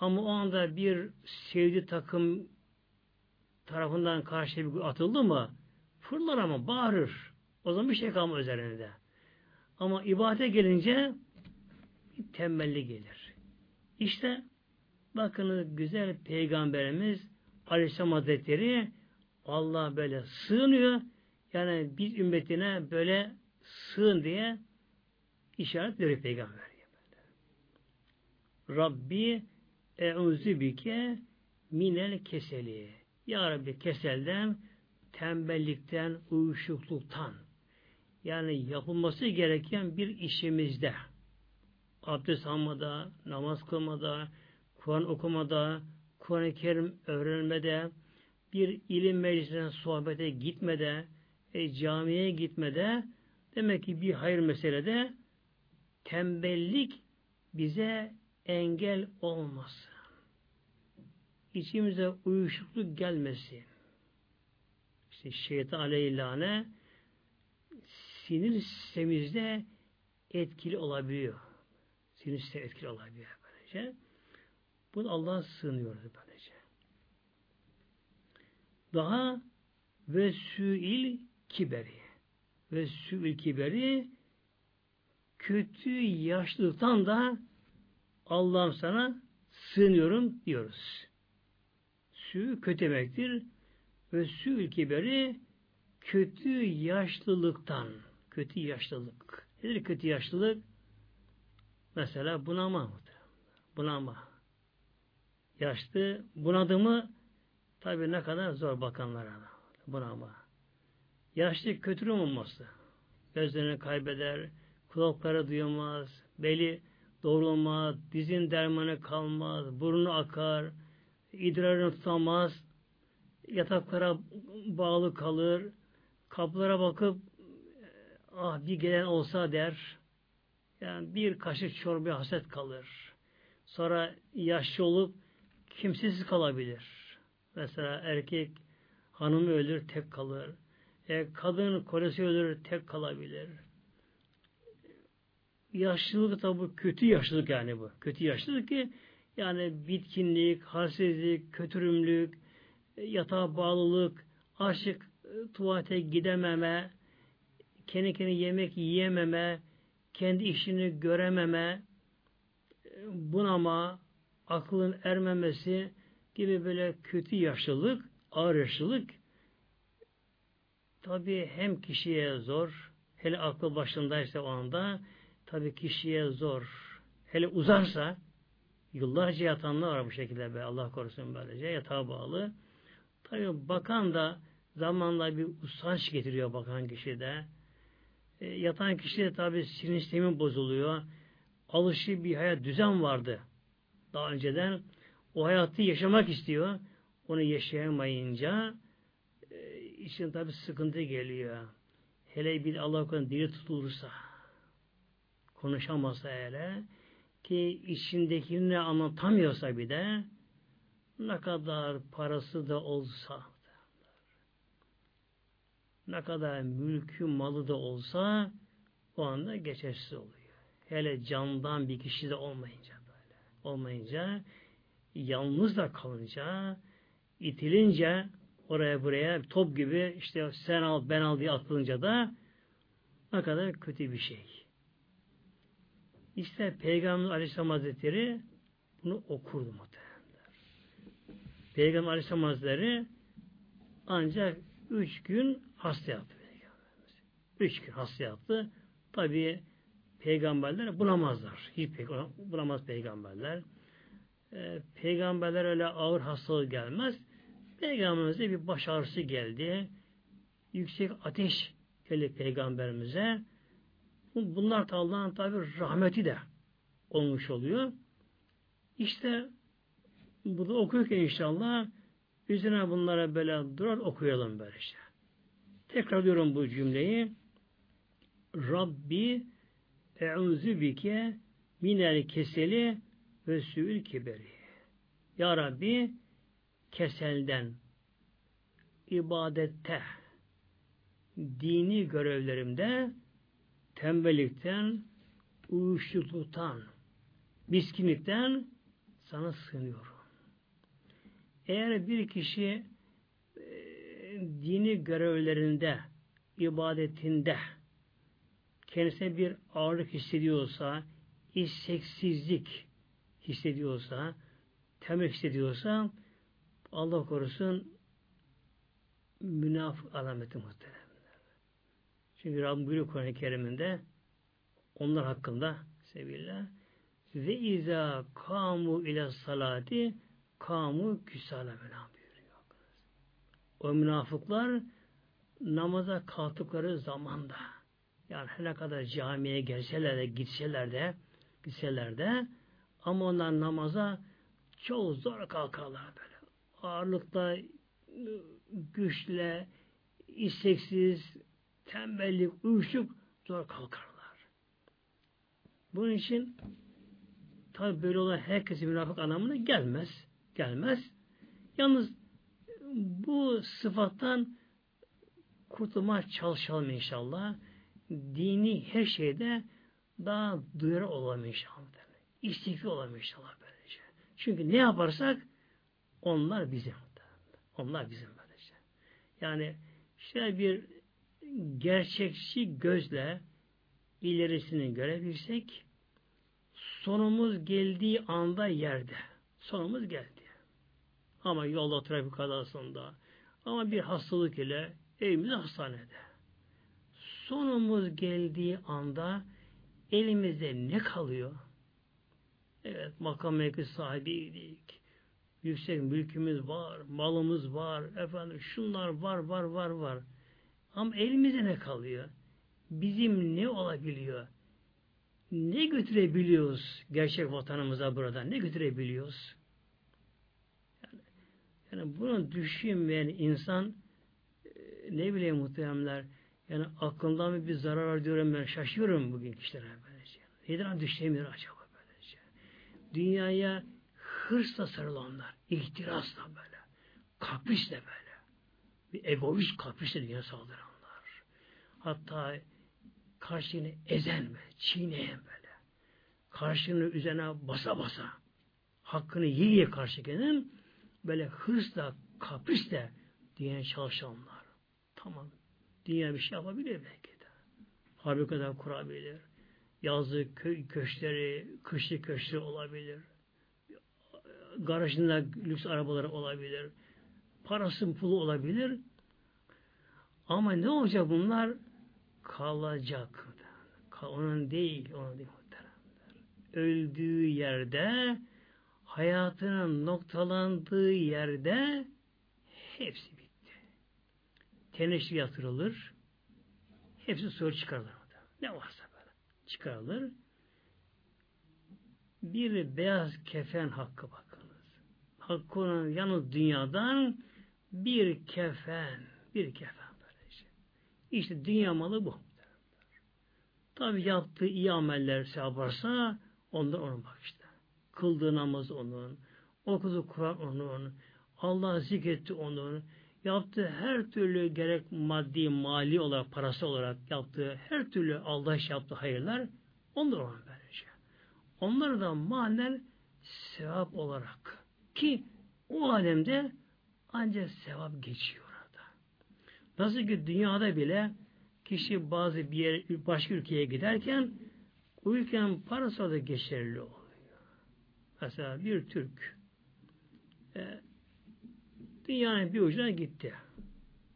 [SPEAKER 1] Ama o anda bir sevdi takım tarafından karşıya bir atıldı mı fırlar ama bağırır. O zaman bir şey kalmaz üzerinde. Ama ibadete gelince bir tembelli gelir. İşte bakınız güzel peygamberimiz Aleyhisselam Hazretleri Allah böyle sığınıyor. Yani bir ümmetine böyle sığın diye işaret veriyor peygamber. Rabbi e'uzu minel keseli. Ya Rabbi keselden, tembellikten, uyuşukluktan yani yapılması gereken bir işimizde abdest almada, namaz kılmada, Kur'an okumada, Kur'an-ı Kerim öğrenmede, bir ilim meclisine sohbete gitmede, e, camiye gitmede demek ki bir hayır meselede tembellik bize engel olmasın. İçimize uyuşukluk gelmesin. İşte şeytan aleyhillâne sinir sistemimizde etkili olabiliyor. Sinir sistemi etkili olabiliyor böylece. Bunu Allah'a sığınıyoruz böylece. Daha ve süil kiberi ve süil kiberi kötü yaşlılıktan da Allah'ım sana sığınıyorum diyoruz. Sü kötü demektir. ve sül kiberi kötü yaşlılıktan. Kötü yaşlılık. Nedir kötü yaşlılık? Mesela bunama. Bunama. Yaşlı bunadı mı tabi ne kadar zor bakanlara. Bunama. Yaşlı kötü olması. Gözlerini kaybeder, kulakları duyamaz, beli doğrulmaz, dizin dermanı kalmaz, burnu akar, idrarını tutamaz, yataklara bağlı kalır, kapılara bakıp ah bir gelen olsa der. Yani bir kaşık çorba haset kalır. Sonra yaşlı olup kimsesiz kalabilir. Mesela erkek hanımı ölür tek kalır. E, kadın kolesi ölür tek kalabilir. Yaşlılık tabi kötü yaşlılık yani bu. Kötü yaşlılık ki yani bitkinlik, halsizlik, kötürümlük, e, yatağa bağlılık, aşık, e, tuvalete gidememe, kendi kendine yemek yiyememe, kendi işini görememe, e, bunama, aklın ermemesi gibi böyle kötü yaşlılık, ağır yaşlılık tabi hem kişiye zor, hele aklı başındaysa o anda tabi kişiye zor. Hele uzarsa yıllarca yatanlar var bu şekilde be Allah korusun böylece yatağa bağlı. Tabi bakan da zamanla bir usanç getiriyor bakan kişi de. E, yatan kişi de tabi sinir sistemi bozuluyor. Alışı bir hayat düzen vardı. Daha önceden o hayatı yaşamak istiyor. Onu yaşayamayınca e, için tabi sıkıntı geliyor. Hele bir Allah korusun dili tutulursa konuşamazsa hele ki içindekini anlatamıyorsa bir de ne kadar parası da olsa ne kadar mülkü malı da olsa o anda geçersiz oluyor. Hele candan bir kişi de olmayınca böyle. Olmayınca yalnız da kalınca itilince oraya buraya top gibi işte sen al ben al diye atılınca da ne kadar kötü bir şey. İşte Peygamber Aleyhisselam Hazretleri bunu okurdu muhtemelenler. Peygamber Aleyhisselam Hazretleri ancak üç gün hasta yaptı Peygamberimiz. Üç gün hasta yaptı. Tabi peygamberler bulamazlar. Hiç bulamaz peygamberler. Ee, peygamberler öyle ağır hastalığı gelmez. Peygamberimize bir baş ağrısı geldi. Yüksek ateş geldi peygamberimize. Bunlar da Allah'ın tabi rahmeti de olmuş oluyor. İşte burada okuyurken inşallah üzerine bunlara böyle durar okuyalım böyle işte. Tekrar diyorum bu cümleyi. Rabbi e'uzu bike minel keseli ve süül kiberi. Ya Rabbi keselden, ibadette, dini görevlerimde tembellikten, uyuşukluktan, miskinlikten sana sığınıyorum. Eğer bir kişi e, dini görevlerinde, ibadetinde kendisine bir ağırlık hissediyorsa, isteksizlik hissediyorsa, tembel hissediyorsa Allah korusun münafık alameti muhtemelen. Çünkü Rabbim buyuruyor Kur'an-ı Kerim'inde onlar hakkında sevgililer ve izâ kamu ile salati kamu küsâle Mevlam buyuruyor. O münafıklar namaza kalktıkları zamanda yani her ne kadar camiye gelseler de gitseler de gitseler de ama onlar namaza çok zor kalkarlar böyle. Ağırlıkla güçle isteksiz tembellik, uyuşuk zor kalkarlar. Bunun için tabi böyle olan herkesi münafık anlamına gelmez. Gelmez. Yalnız bu sıfattan kurtulmaya çalışalım inşallah. Dini her şeyde daha duyarı olalım inşallah. İstikli olalım inşallah böylece. Çünkü ne yaparsak onlar bizim. Onlar bizim böylece. Yani şöyle bir gerçekçi gözle ilerisini görebilsek sonumuz geldiği anda yerde. Sonumuz geldi. Ama yolda trafik kazasında, Ama bir hastalık ile evimiz hastanede. Sonumuz geldiği anda elimizde ne kalıyor? Evet, makam mevki sahibiydik. Yüksek mülkümüz var, malımız var, efendim şunlar var, var, var, var. Ama elimizde ne kalıyor? Bizim ne olabiliyor? Ne götürebiliyoruz gerçek vatanımıza burada? Ne götürebiliyoruz? Yani, yani bunu düşünmeyen insan ne bileyim muhteremler yani aklımdan bir zarar var diyorum ben şaşıyorum bugün kişilere böylece. Neden düşemiyor acaba böylece? Dünyaya hırsla sarılanlar, ihtirasla böyle, kaprisle böyle, bir egoist kaprisle dünya saldıranlar. Hatta karşını ezen böyle, çiğneyen böyle, karşını üzerine basa basa, hakkını yiye karşı gelen böyle hırsla, kaprisle diye çalışanlar. Tamam. Dünya bir şey yapabilir belki de. Fabrikadan kurabilir. Yazlık kö köşkleri, kışlık köşkleri olabilir. Garajında lüks arabaları olabilir. Parası pulu olabilir. Ama ne olacak bunlar? Kalacak. Onun değil, onun değil. Öldüğü yerde, hayatının noktalandığı yerde hepsi teneşri yatırılır. Hepsi soru çıkarılır. Ne varsa böyle. Çıkarılır. Bir beyaz kefen hakkı bakınız. Hakkı olan yalnız dünyadan bir kefen. Bir kefen böyle işte. İşte dünya malı bu. Tabi yaptığı iyi ameller yaparsa ondan onun bak işte. Kıldığı namaz onun, okuduğu Kur'an onun, Allah zikretti onun, yaptığı her türlü gerek maddi, mali olarak, parası olarak yaptığı her türlü Allah iş yaptığı hayırlar onlar olan böylece. Onları da manen sevap olarak ki o alemde ancak sevap geçiyor orada. Nasıl ki dünyada bile kişi bazı bir yere, başka ülkeye giderken o ülkenin parası da geçerli oluyor. Mesela bir Türk e, Dünyanın bir ucuna gitti.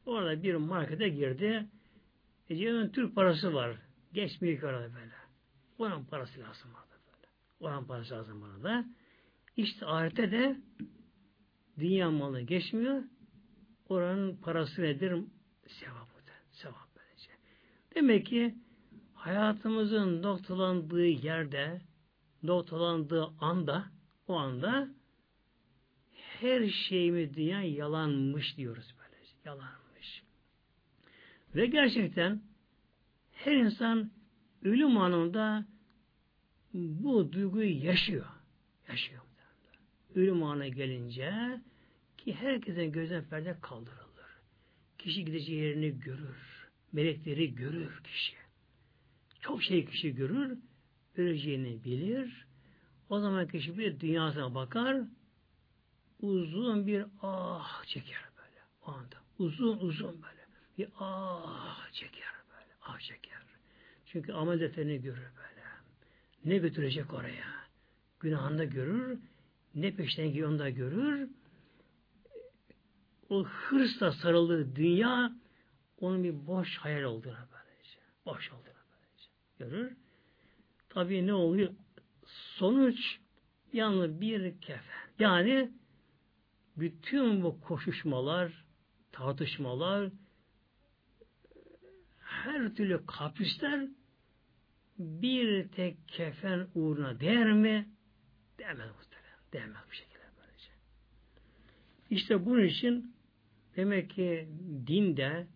[SPEAKER 1] Orada bir markete girdi. E cebinin Türk parası var. Geçmiyor ki böyle. Oranın parası lazım orada böyle. Oranın parası lazım orada. İşte ahirette de dünya malı geçmiyor. Oranın parası nedir? Sevap böylece. Demek ki hayatımızın noktalandığı yerde, noktalandığı anda, o anda her şeyimiz dünya yalanmış diyoruz böyle. Yalanmış. Ve gerçekten her insan ölüm anında bu duyguyu yaşıyor. Yaşıyor. Ölüm anına gelince ki herkesin gözden perde kaldırılır. Kişi gideceği yerini görür. Melekleri görür kişi. Çok şey kişi görür. Öleceğini bilir. O zaman kişi bir dünyasına bakar uzun bir ah çeker böyle o anda. Uzun uzun böyle. Bir ah çeker böyle. Ah çeker. Çünkü amel defterini görür böyle. Ne götürecek oraya? Günahını da görür. Ne peşten gidiyor görür. O hırsla sarıldığı dünya onun bir boş hayal olduğunu böylece. Boş olduğunu böylece. Görür. Tabii ne oluyor? Sonuç yalnız bir kefen. Yani bütün bu koşuşmalar, tartışmalar, her türlü kaprisler bir tek kefen uğruna değer mi? Değmez muhtemelen. Değmez bu şekilde böylece. İşte bunun için demek ki dinde,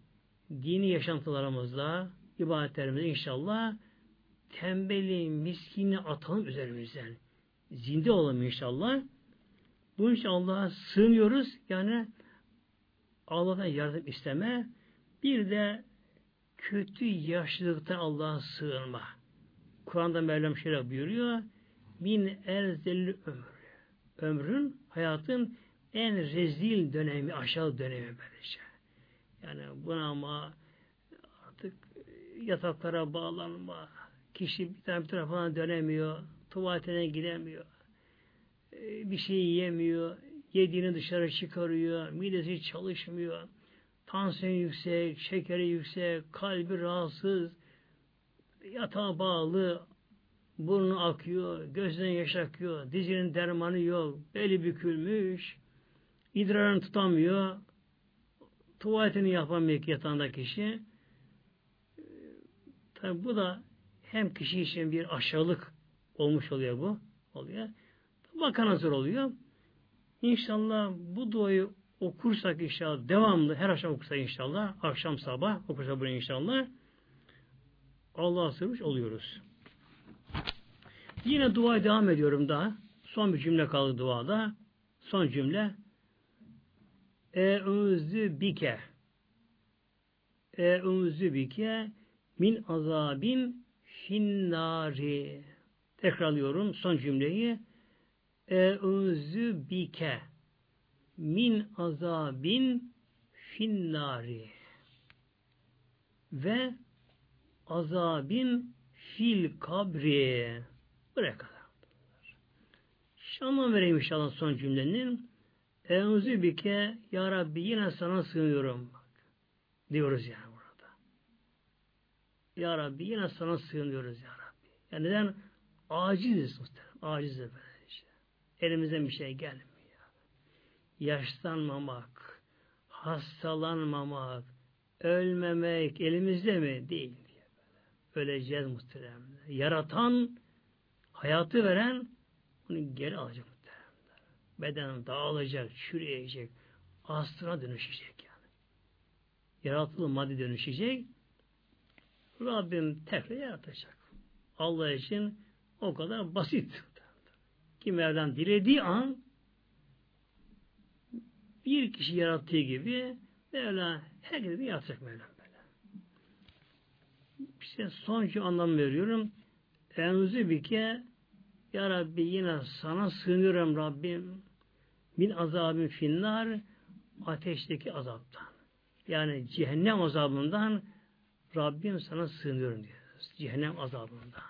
[SPEAKER 1] dini yaşantılarımızda, ibadetlerimizde inşallah tembeli, miskini atalım üzerimizden. Zinde olalım inşallah. Bunun için Allah'a sığınıyoruz. Yani Allah'tan yardım isteme. Bir de kötü yaşlılıktan Allah'a sığınma. Kur'an'da Mevlam şöyle buyuruyor. Min erzelli ömür. Ömrün, hayatın en rezil dönemi, aşağı dönemi böylece. Yani buna ama artık yataklara bağlanma, kişi bir tane bir tarafına dönemiyor, tuvaletine gidemiyor, e, bir şey yiyemiyor, yediğini dışarı çıkarıyor, midesi çalışmıyor, tansiyon yüksek, şekeri yüksek, kalbi rahatsız, yatağa bağlı, burnu akıyor, gözden yaş akıyor, dizinin dermanı yok, beli bükülmüş, idrarını tutamıyor, tuvaletini yapamıyor yatağında kişi. Tabi bu da hem kişi için bir aşağılık olmuş oluyor bu. oluyor. Bakana zor oluyor. İnşallah bu duayı okursak inşallah devamlı her akşam okursak inşallah akşam sabah okursak bunu inşallah Allah'a sığmış oluyoruz. Yine dua devam ediyorum daha. Son bir cümle kaldı duada. Son cümle. Eûzü bike. Eûzü bike min azabin finnari. Tekrarlıyorum son cümleyi. Eûzü bike min azabin finnari ve azabin fil kabri. Buraya kadar. Şu anlam vereyim inşallah son cümlenin. Enzu bike ya Rabbi yine sana sığınıyorum. Bak, diyoruz yani burada. Ya Rabbi yine sana sığınıyoruz ya Rabbi. Yani neden? Aciziz muhtemelen. Aciziz böyle işte. Elimizden bir şey gelmiyor. Yaşlanmamak, hastalanmamak, ölmemek elimizde mi? Değil diye böyle. Öleceğiz muhteremler. Yaratan, hayatı veren bunu geri alacak. Beden dağılacak, çürüyecek, aslına dönüşecek yani. Yaratılı madde dönüşecek. Rabbim tekrar yaratacak. Allah için o kadar basit. Kim Mevlam dilediği an bir kişi yarattığı gibi Mevla herkese yaratacak Mevlam böyle. İşte sonuncu anlam veriyorum. Enzi bike Ya Rabbi yine sana sığınıyorum Rabbim. Min azabın finnar ateşteki azaptan. Yani cehennem azabından Rabbim sana sığınıyorum diyoruz. Cehennem azabından.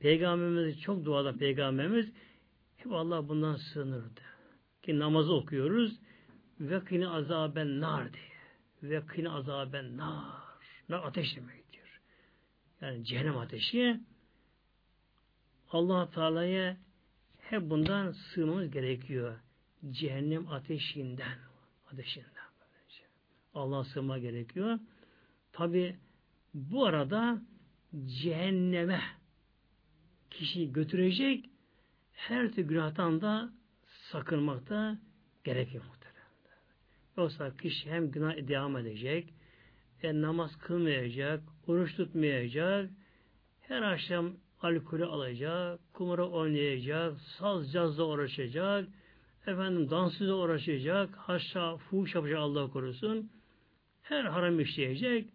[SPEAKER 1] Peygamberimiz çok duada peygamberimiz hep Allah bundan sığınırdı. Ki namazı okuyoruz. Ve kine azaben nar diye. Ve kine azaben nar. Nar ateş demektir. Yani cehennem ateşi allah Teala'ya hep bundan sığmamız gerekiyor. Cehennem ateşinden. Ateşinden. Böylece. Allah'a sığma gerekiyor. Tabi bu arada cehenneme kişiyi götürecek her türlü günahtan da sakınmakta gerekiyor muhtemelen. Yoksa kişi hem günah devam edecek, e, namaz kılmayacak, oruç tutmayacak, her akşam alkolü alacak, kumara oynayacak, saz cazla uğraşacak, efendim dansızla uğraşacak, haşa fuhuş yapacak Allah korusun, her haram işleyecek,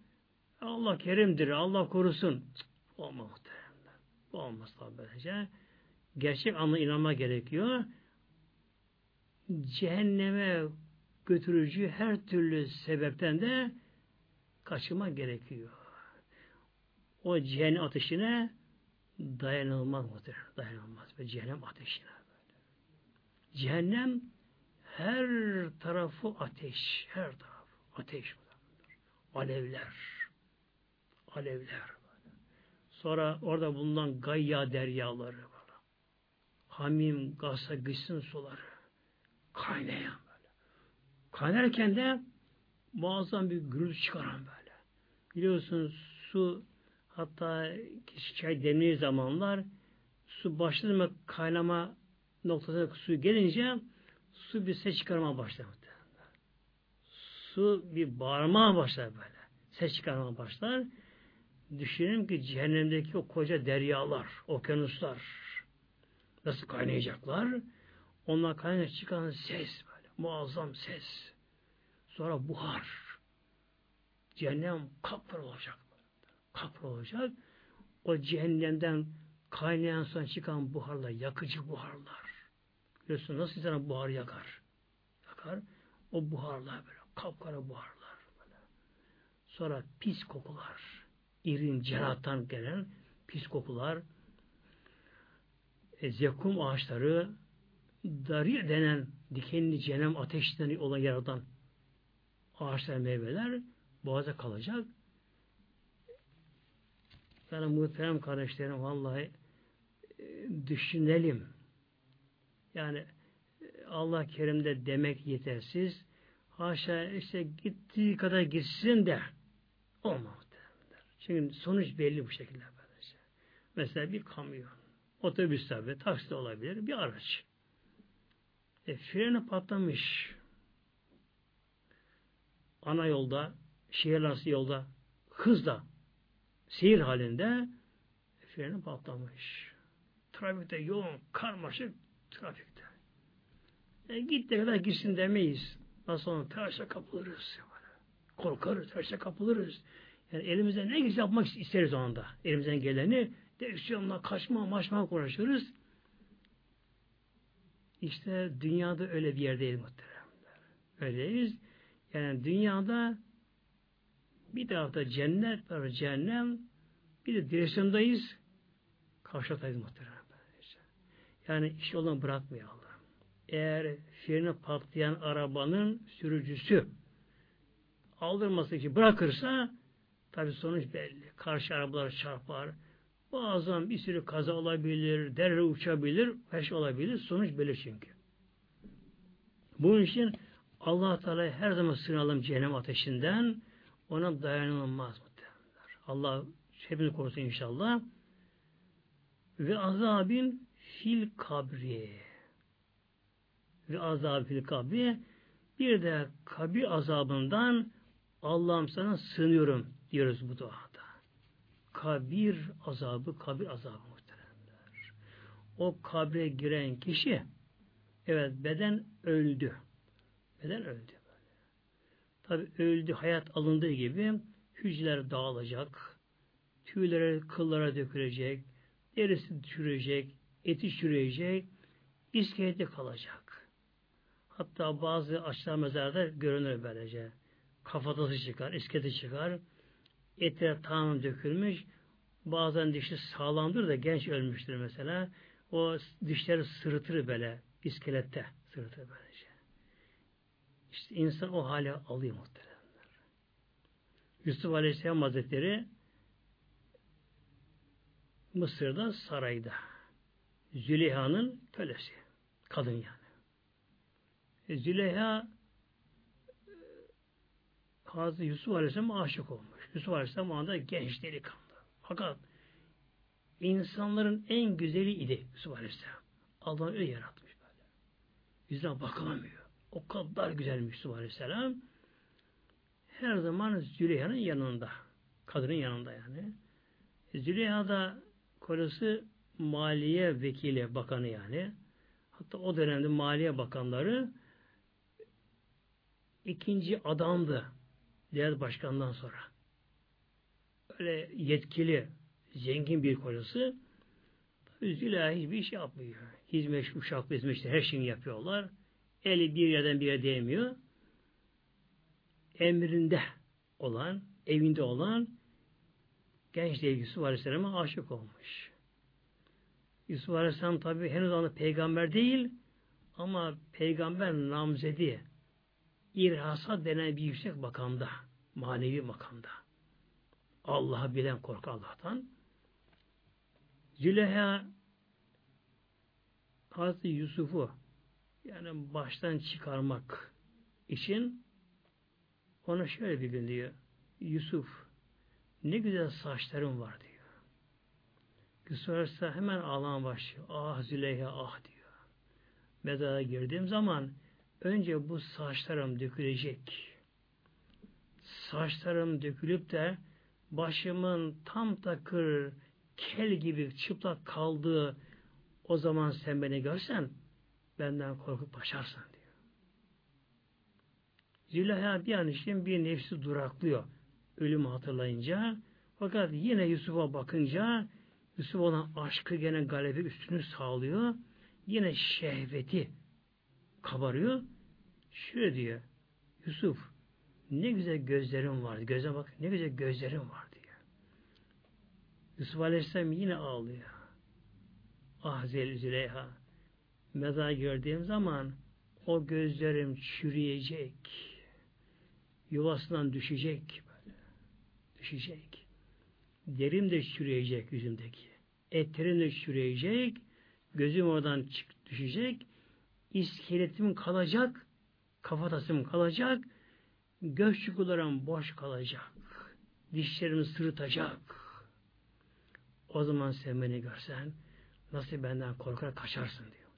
[SPEAKER 1] Allah kerimdir, Allah korusun. Cık, olmaz muhtemelen. Bu olmaz tabi. Gerçek anlamda inanma gerekiyor cehenneme götürücü her türlü sebepten de kaçınma gerekiyor. O cehennem ateşine dayanılmaz mıdır? Dayanılmaz. Ve cehennem ateşine. Cehennem her tarafı ateş. Her tarafı ateş. Alevler. Alevler. Sonra orada bulunan gayya deryaları. Hamim, gasa, gıysın suları Kaynayan böyle. Kaynarken de muazzam bir gürültü çıkaran böyle. Biliyorsunuz su hatta çay demli zamanlar su başladı mı kaynama noktasına su gelince su bir ses çıkarmaya başlar. Su bir bağırmaya başlar böyle. Ses çıkarmaya başlar. Düşünün ki cehennemdeki o koca deryalar, okyanuslar nasıl kaynayacaklar? Onlar kaynaklı çıkan ses böyle. Muazzam ses. Sonra buhar. Cehennem kapır olacak. Kapır olacak. O cehennemden kaynayan sonra çıkan buharlar, yakıcı buharlar. Biliyorsun nasıl insana buhar yakar? Yakar. O buharlar böyle. Kapkara buharlar böyle. Sonra pis kokular. İrin cerattan gelen pis kokular. E, zekum ağaçları dari denen dikenli cehennem ateşinden olan yaradan ağaçlar, meyveler boğaza kalacak. Yani muhterem kardeşlerim vallahi e, düşünelim. Yani Allah Kerim'de demek yetersiz. Haşa işte gittiği kadar gitsin de olmaz. Çünkü sonuç belli bu şekilde. Böylece. Mesela bir kamyon, otobüs tabi, taksi de olabilir, bir araç. E, freni patlamış. Ana yolda, şehir arası yolda, hızla, seyir halinde freni patlamış. Trafikte yoğun, karmaşık trafikte. E, gittiği kadar gitsin demeyiz. Nasıl onu telaşa kapılırız. Korkarız, telaşa kapılırız. Yani elimizden ne güzel yapmak isteriz o anda. Elimizden geleni direksiyonla kaçma, maçma konuşuruz. İşte dünyada öyle bir yerdeyiz muhteremler. Öyleyiz. Yani dünyada bir tarafta cennet var, cehennem, bir de direksiyondayız, karşıdayız muhterem. Yani iş yolunu bırakmıyor Allah. Eğer freni patlayan arabanın sürücüsü aldırması için bırakırsa tabi sonuç belli. Karşı arabalar çarpar. Bazen bir sürü kaza olabilir, derre uçabilir, her şey olabilir. Sonuç belli çünkü. Bunun için allah Teala her zaman sınalım cehennem ateşinden ona dayanılmaz muhtemelenler. Allah hepimizi korusun inşallah. Ve azabin fil kabri. Ve azab fil kabri. Bir de kabir azabından Allah'ım sana sığınıyorum diyoruz bu duada. Kabir azabı, kabir azabı muhteremler. O kabre giren kişi evet beden öldü. Beden öldü. Tabi öldü, hayat alındığı gibi hücreler dağılacak, tüyleri kıllara dökülecek, derisi çürüyecek, eti çürüyecek, iskeleti kalacak. Hatta bazı açlar mezarda görünür böylece. Kafatası çıkar, iskeleti çıkar, etler tamamen dökülmüş, bazen dişi sağlamdır da genç ölmüştür mesela. O dişleri sırıtır böyle, iskelette sırıtır böylece. İşte insan o hale alıyor muhteremler. Yusuf Aleyhisselam Hazretleri Mısır'da sarayda. Züleyha'nın kölesi. Kadın yani. E, Züleyha e, Hazreti Yusuf Aleyhisselam'a aşık olmuş. Yusuf Aleyhisselam anda genç delikanlı. Fakat insanların en güzeli idi Yusuf Aleyhisselam. Allah öyle yaratmış böyle. Yüzüne bakılamıyor. O kadar güzelmiş Yusuf Aleyhisselam. Her zaman Züleyha'nın yanında. Kadının yanında yani. Züleyha da kocası Maliye Vekili Bakanı yani. Hatta o dönemde Maliye Bakanları ikinci adamdı diğer başkandan sonra. Öyle yetkili, zengin bir kocası Züleyha hiçbir şey yapmıyor. Hizmet, uşak, hizmet, her şeyini yapıyorlar. Eli bir yerden bir yere değmiyor. Emrinde olan, evinde olan genç Yusuf Aleyhisselam'a aşık olmuş. Yusuf Aleyhisselam tabi henüz anda peygamber değil ama peygamber namzedi irhasa denen bir yüksek makamda, manevi makamda. Allah'ı bilen korku Allah'tan. Züleyha Hazreti Yusuf'u yani baştan çıkarmak için ona şöyle bir gün diyor. Yusuf ne güzel saçların var diyor. Aleyhisselam hemen ağlama başlıyor. Ah Züleyha ah diyor. Mezara girdiğim zaman önce bu saçlarım dökülecek. Saçlarım dökülüp de başımın tam takır kel gibi çıplak kaldığı o zaman sen beni görsen benden korkup başarsın diyor. Züleyha bir an için bir nefsi duraklıyor. Ölümü hatırlayınca. Fakat yine Yusuf'a bakınca Yusuf olan aşkı gene galebi üstünü sağlıyor. Yine şehveti kabarıyor. Şöyle diyor. Yusuf ne güzel gözlerin var. Göze bak ne güzel gözlerin var diyor. Yusuf Aleyhisselam yine ağlıyor. Ah Züleyha mezar gördüğüm zaman o gözlerim çürüyecek. yuvasından düşecek böyle. Düşecek. Derim de çürüyecek yüzümdeki. Etlerim de çürüyecek. Gözüm oradan çık, düşecek. İskeletim kalacak. Kafatasım kalacak. Göz çukurlarım boş kalacak. Dişlerim sırıtacak. O zaman sen beni görsen nasıl benden korkar kaçarsın diyor.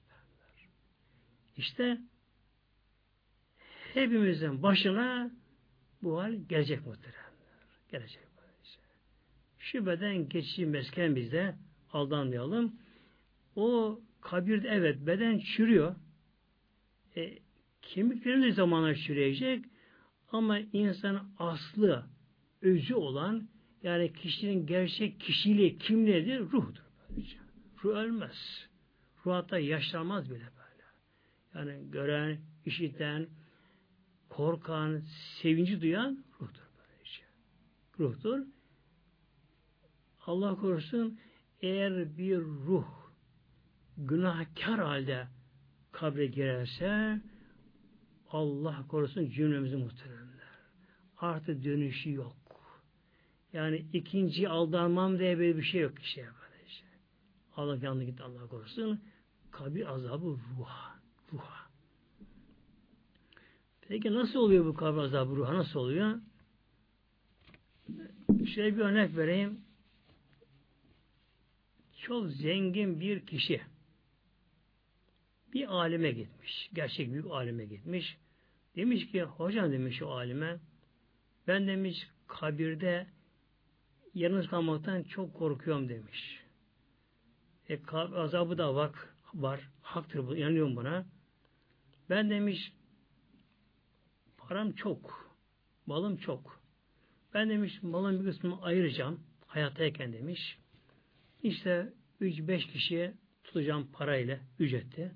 [SPEAKER 1] İşte hepimizin başına bu hal gelecek muhteremler. Gelecek. Şu beden geçici mesken bizde aldanmayalım. O kabirde evet beden çürüyor. E, kemiklerimiz zamanla çürüyecek ama insan aslı, özü olan yani kişinin gerçek kişiliği, kimliğidir? Ruhdur böylece. Ruh ölmez. Ruh hatta yaşlanmaz bile böyle. Yani gören, işiten, korkan, sevinci duyan ruhtur böylece. Ruhtur. Allah korusun eğer bir ruh günahkar halde kabre girerse Allah korusun cümlemizi muhteremler. Artı dönüşü yok. Yani ikinci aldanmam diye böyle bir şey yok işte böylece. Allah yanına gitti Allah korusun. Kabir azabı ruha. Ruha. Peki nasıl oluyor bu kabir azabı ruha? Nasıl oluyor? Şöyle bir örnek vereyim. Çok zengin bir kişi bir alime gitmiş. Gerçek büyük alime gitmiş. Demiş ki hocam demiş o alime ben demiş kabirde yalnız kalmaktan çok korkuyorum demiş. E, azabı da vak, var. Haktır bu. Yanıyorum buna. Ben demiş param çok. Malım çok. Ben demiş malın bir kısmını ayıracağım. Hayattayken demiş. İşte 3-5 kişiye tutacağım parayla ücretti.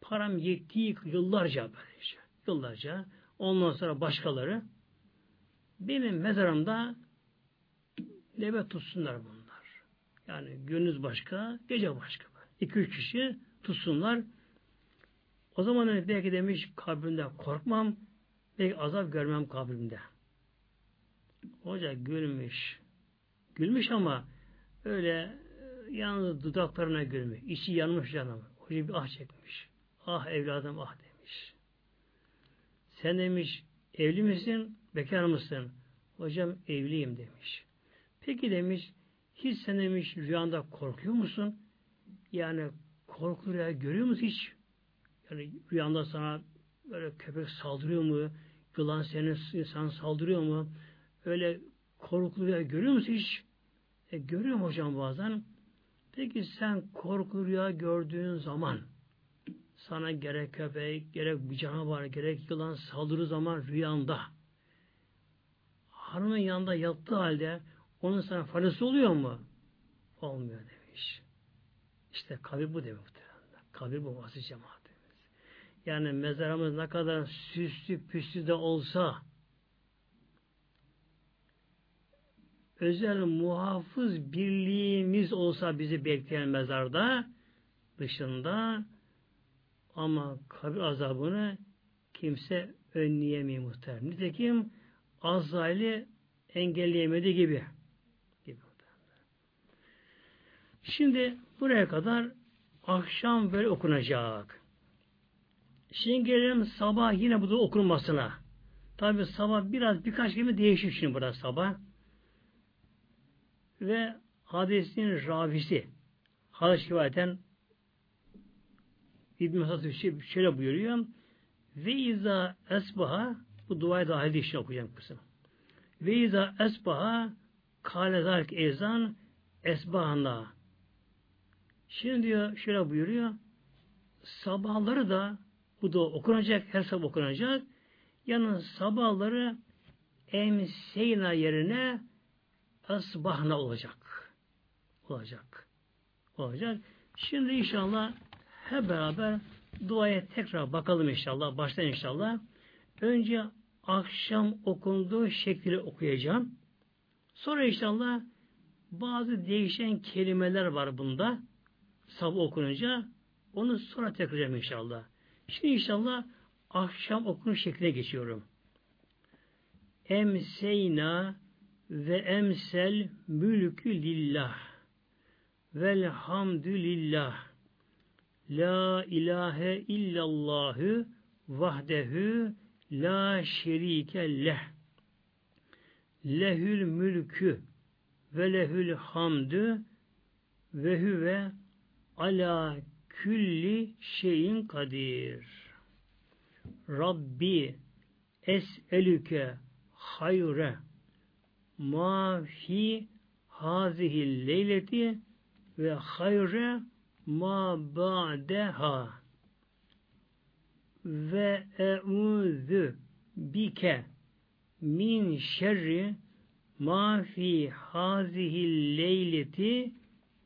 [SPEAKER 1] Param yettiği yıllarca böylece. Yıllarca. Ondan sonra başkaları benim mezarımda nöbet tutsunlar bunlar. Yani gündüz başka, gece başka. İki üç kişi tutsunlar. O zaman hani belki demiş kabrimde korkmam, belki azap görmem kabrimde. Hoca gülmüş. Gülmüş ama öyle yalnız dudaklarına gülmüş. İçi yanmış canım. Hoca bir ah çekmiş. Ah evladım ah demiş. Sen demiş evli misin, bekar mısın? Hocam evliyim demiş. Peki demiş, hiç sen demiş rüyanda korkuyor musun? Yani korku rüya görüyor musun hiç? Yani rüyanda sana böyle köpek saldırıyor mu? Yılan senin insan saldırıyor mu? Öyle korkulu rüya görüyor musun hiç? E, görüyorum hocam bazen. Peki sen korkulu rüya gördüğün zaman sana gerek köpek, gerek bir canavar, gerek yılan saldırı zaman rüyanda hanımın yanında yattığı halde onun sana faydası oluyor mu? Olmuyor demiş. İşte kabir bu demek. Kabir bu vasıf cemaatimiz. Yani mezarımız ne kadar süslü püslü de olsa özel muhafız birliğimiz olsa bizi bekleyen mezarda dışında ama kabir azabını kimse önleyemiyor muhtemelen. Nitekim Azrail'i engelleyemedi gibi. gibi. Şimdi buraya kadar akşam böyle okunacak. Şimdi gelelim sabah yine bu da okunmasına. Tabi sabah biraz birkaç gibi değişir şimdi burada sabah. Ve hadisin ravisi hadis rivayeten İbn Mesud şöyle buyuruyor. Ve iza esbaha bu duayı da halde işine okuyacağım kısım. Ve iza esbaha kâle zâlik ezan esbahana. Şimdi diyor şöyle buyuruyor. Sabahları da bu da okunacak, her sabah okunacak. Yalnız sabahları emseyna yerine esbahna olacak. Olacak. Olacak. Şimdi inşallah hep beraber duaya tekrar bakalım inşallah. Baştan inşallah. Önce akşam okunduğu şekli okuyacağım. Sonra inşallah bazı değişen kelimeler var bunda. Sabah okununca onu sonra tekrar inşallah. Şimdi inşallah akşam okunuş şekline geçiyorum. emseyna ve emsel mülkü lillah. Velhamdülillah. La ilahe illallahü vahdehu la şerike leh. Lehül mülkü ve lehül hamdü ve huve ala külli şeyin kadir. Rabbi es'elüke hayre ma fi hazihi leyleti ve hayre ma ba'deha. Ve e'udhu bike min şerri ma fi hazihi leyleti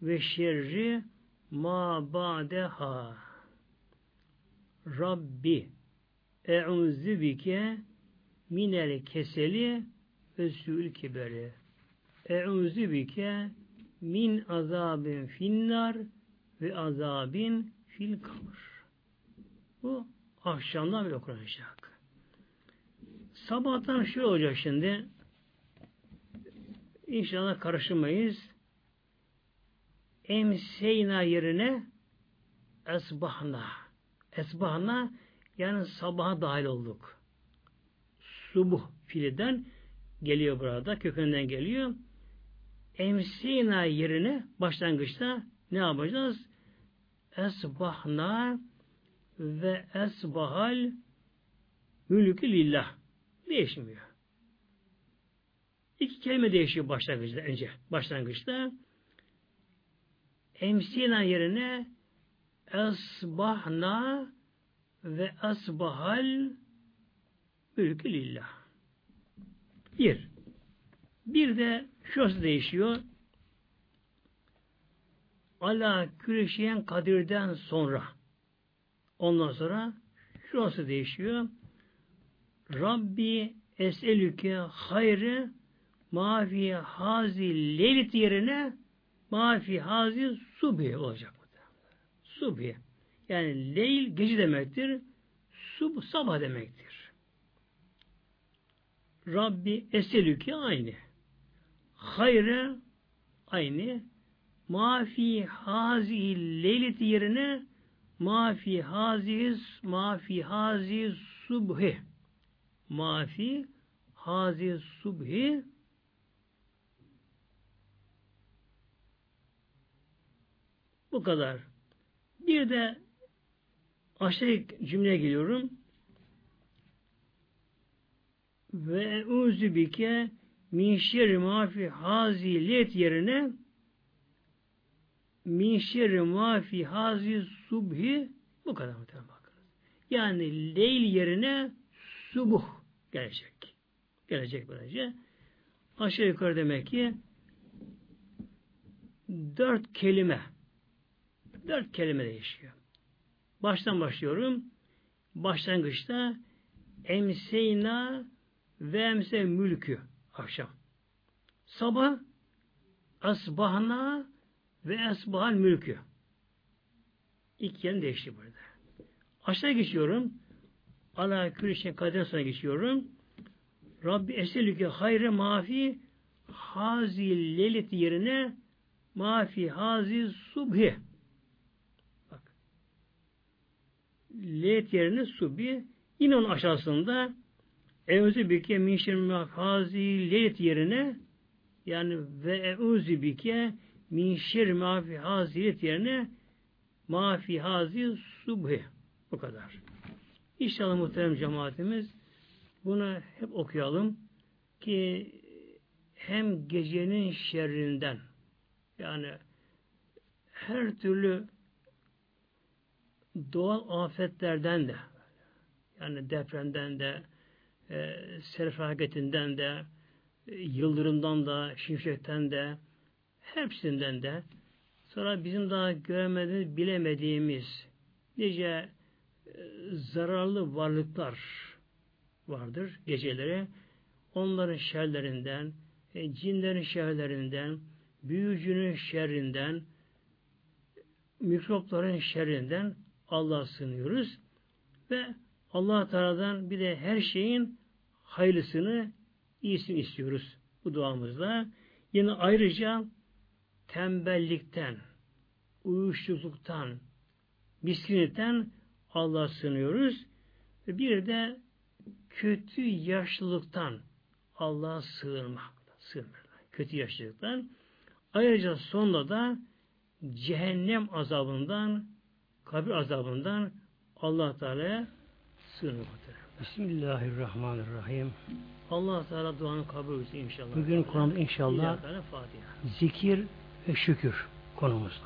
[SPEAKER 1] ve şerri ma ba'deha. Rabbi e'udhu bike minel keseli ve sül kiberi e'udhu bike min azabin finnar ve azabin fil kabr. Bu akşamdan bir okunacak. Sabahtan şu olacak şimdi. İnşallah karışmayız. Emseyna yerine esbahna. Esbahna yani sabaha dahil olduk. Subuh filiden geliyor burada. Kökünden geliyor. Emsina yerine başlangıçta ne yapacağız? Esbahna ve esbahal mülkü lillah. Değişmiyor. İki kelime değişiyor başlangıçta önce. Başlangıçta emsina yerine esbahna ve esbahal mülkü lillah. Bir. Bir de şurası değişiyor ala küreşiyen kadirden sonra ondan sonra şurası değişiyor. Rabbi eselüke hayre mafi hazi leylit yerine mafi hazi subhi olacak. Subhi. Yani leyl gece demektir. Sub sabah demektir. Rabbi eselüke aynı. Hayre aynı mafi hazi leylit yerine mafi haziz mafi hazi subhi mafi hazi subhi bu kadar. Bir de aşağı cümle geliyorum. Ve uzubike min şerri mafi hazi let yerine min şerri ma fi hazi subhi bu kadar muhtemelen bakınız. Yani leyl yerine subuh gelecek. Gelecek böylece. Aşağı yukarı demek ki dört kelime dört kelime değişiyor. Baştan başlıyorum. Başlangıçta emseyna ve emse mülkü akşam. Sabah asbahna ve esbahal mülkü. İlk yerini değişti burada. Aşağı geçiyorum. Ala külüşen kadir sonra geçiyorum. Rabbi eselüke hayre mafi hazi lelit yerine mafi hazi subhi. Bak. Lelit yerine subhi. Yine onun aşağısında Eûzü bike min şerri yerine yani ve eûzü bike min şer mafi haziyet yerine mafi hazi subhi. Bu kadar. İnşallah muhterem cemaatimiz bunu hep okuyalım ki hem gecenin şerrinden yani her türlü doğal afetlerden de yani depremden de e, sel de e, yıldırımdan da şimşekten de Hepsinden de sonra bizim daha görmediğimiz, bilemediğimiz nice e, zararlı varlıklar vardır geceleri. Onların şerlerinden, e, cinlerin şerlerinden, büyücünün şerrinden, mikropların şerrinden Allah'a sığınıyoruz ve Allah Teala'dan bir de her şeyin hayırlısını iyisini istiyoruz bu duamızda. Yine ayrıca tembellikten, uyuşturuculuktan, miskinlikten Allah'a sığınıyoruz. Ve bir de kötü yaşlılıktan Allah'a sığınmak. Sığınmak. Kötü yaşlılıktan. Ayrıca sonunda da cehennem azabından, kabir azabından Allah Teala sığınmaktır.
[SPEAKER 2] Bismillahirrahmanirrahim.
[SPEAKER 1] Allah Teala duanı kabul etsin inşallah.
[SPEAKER 2] Bugün konumuz inşallah zikir ve şükür konumuz.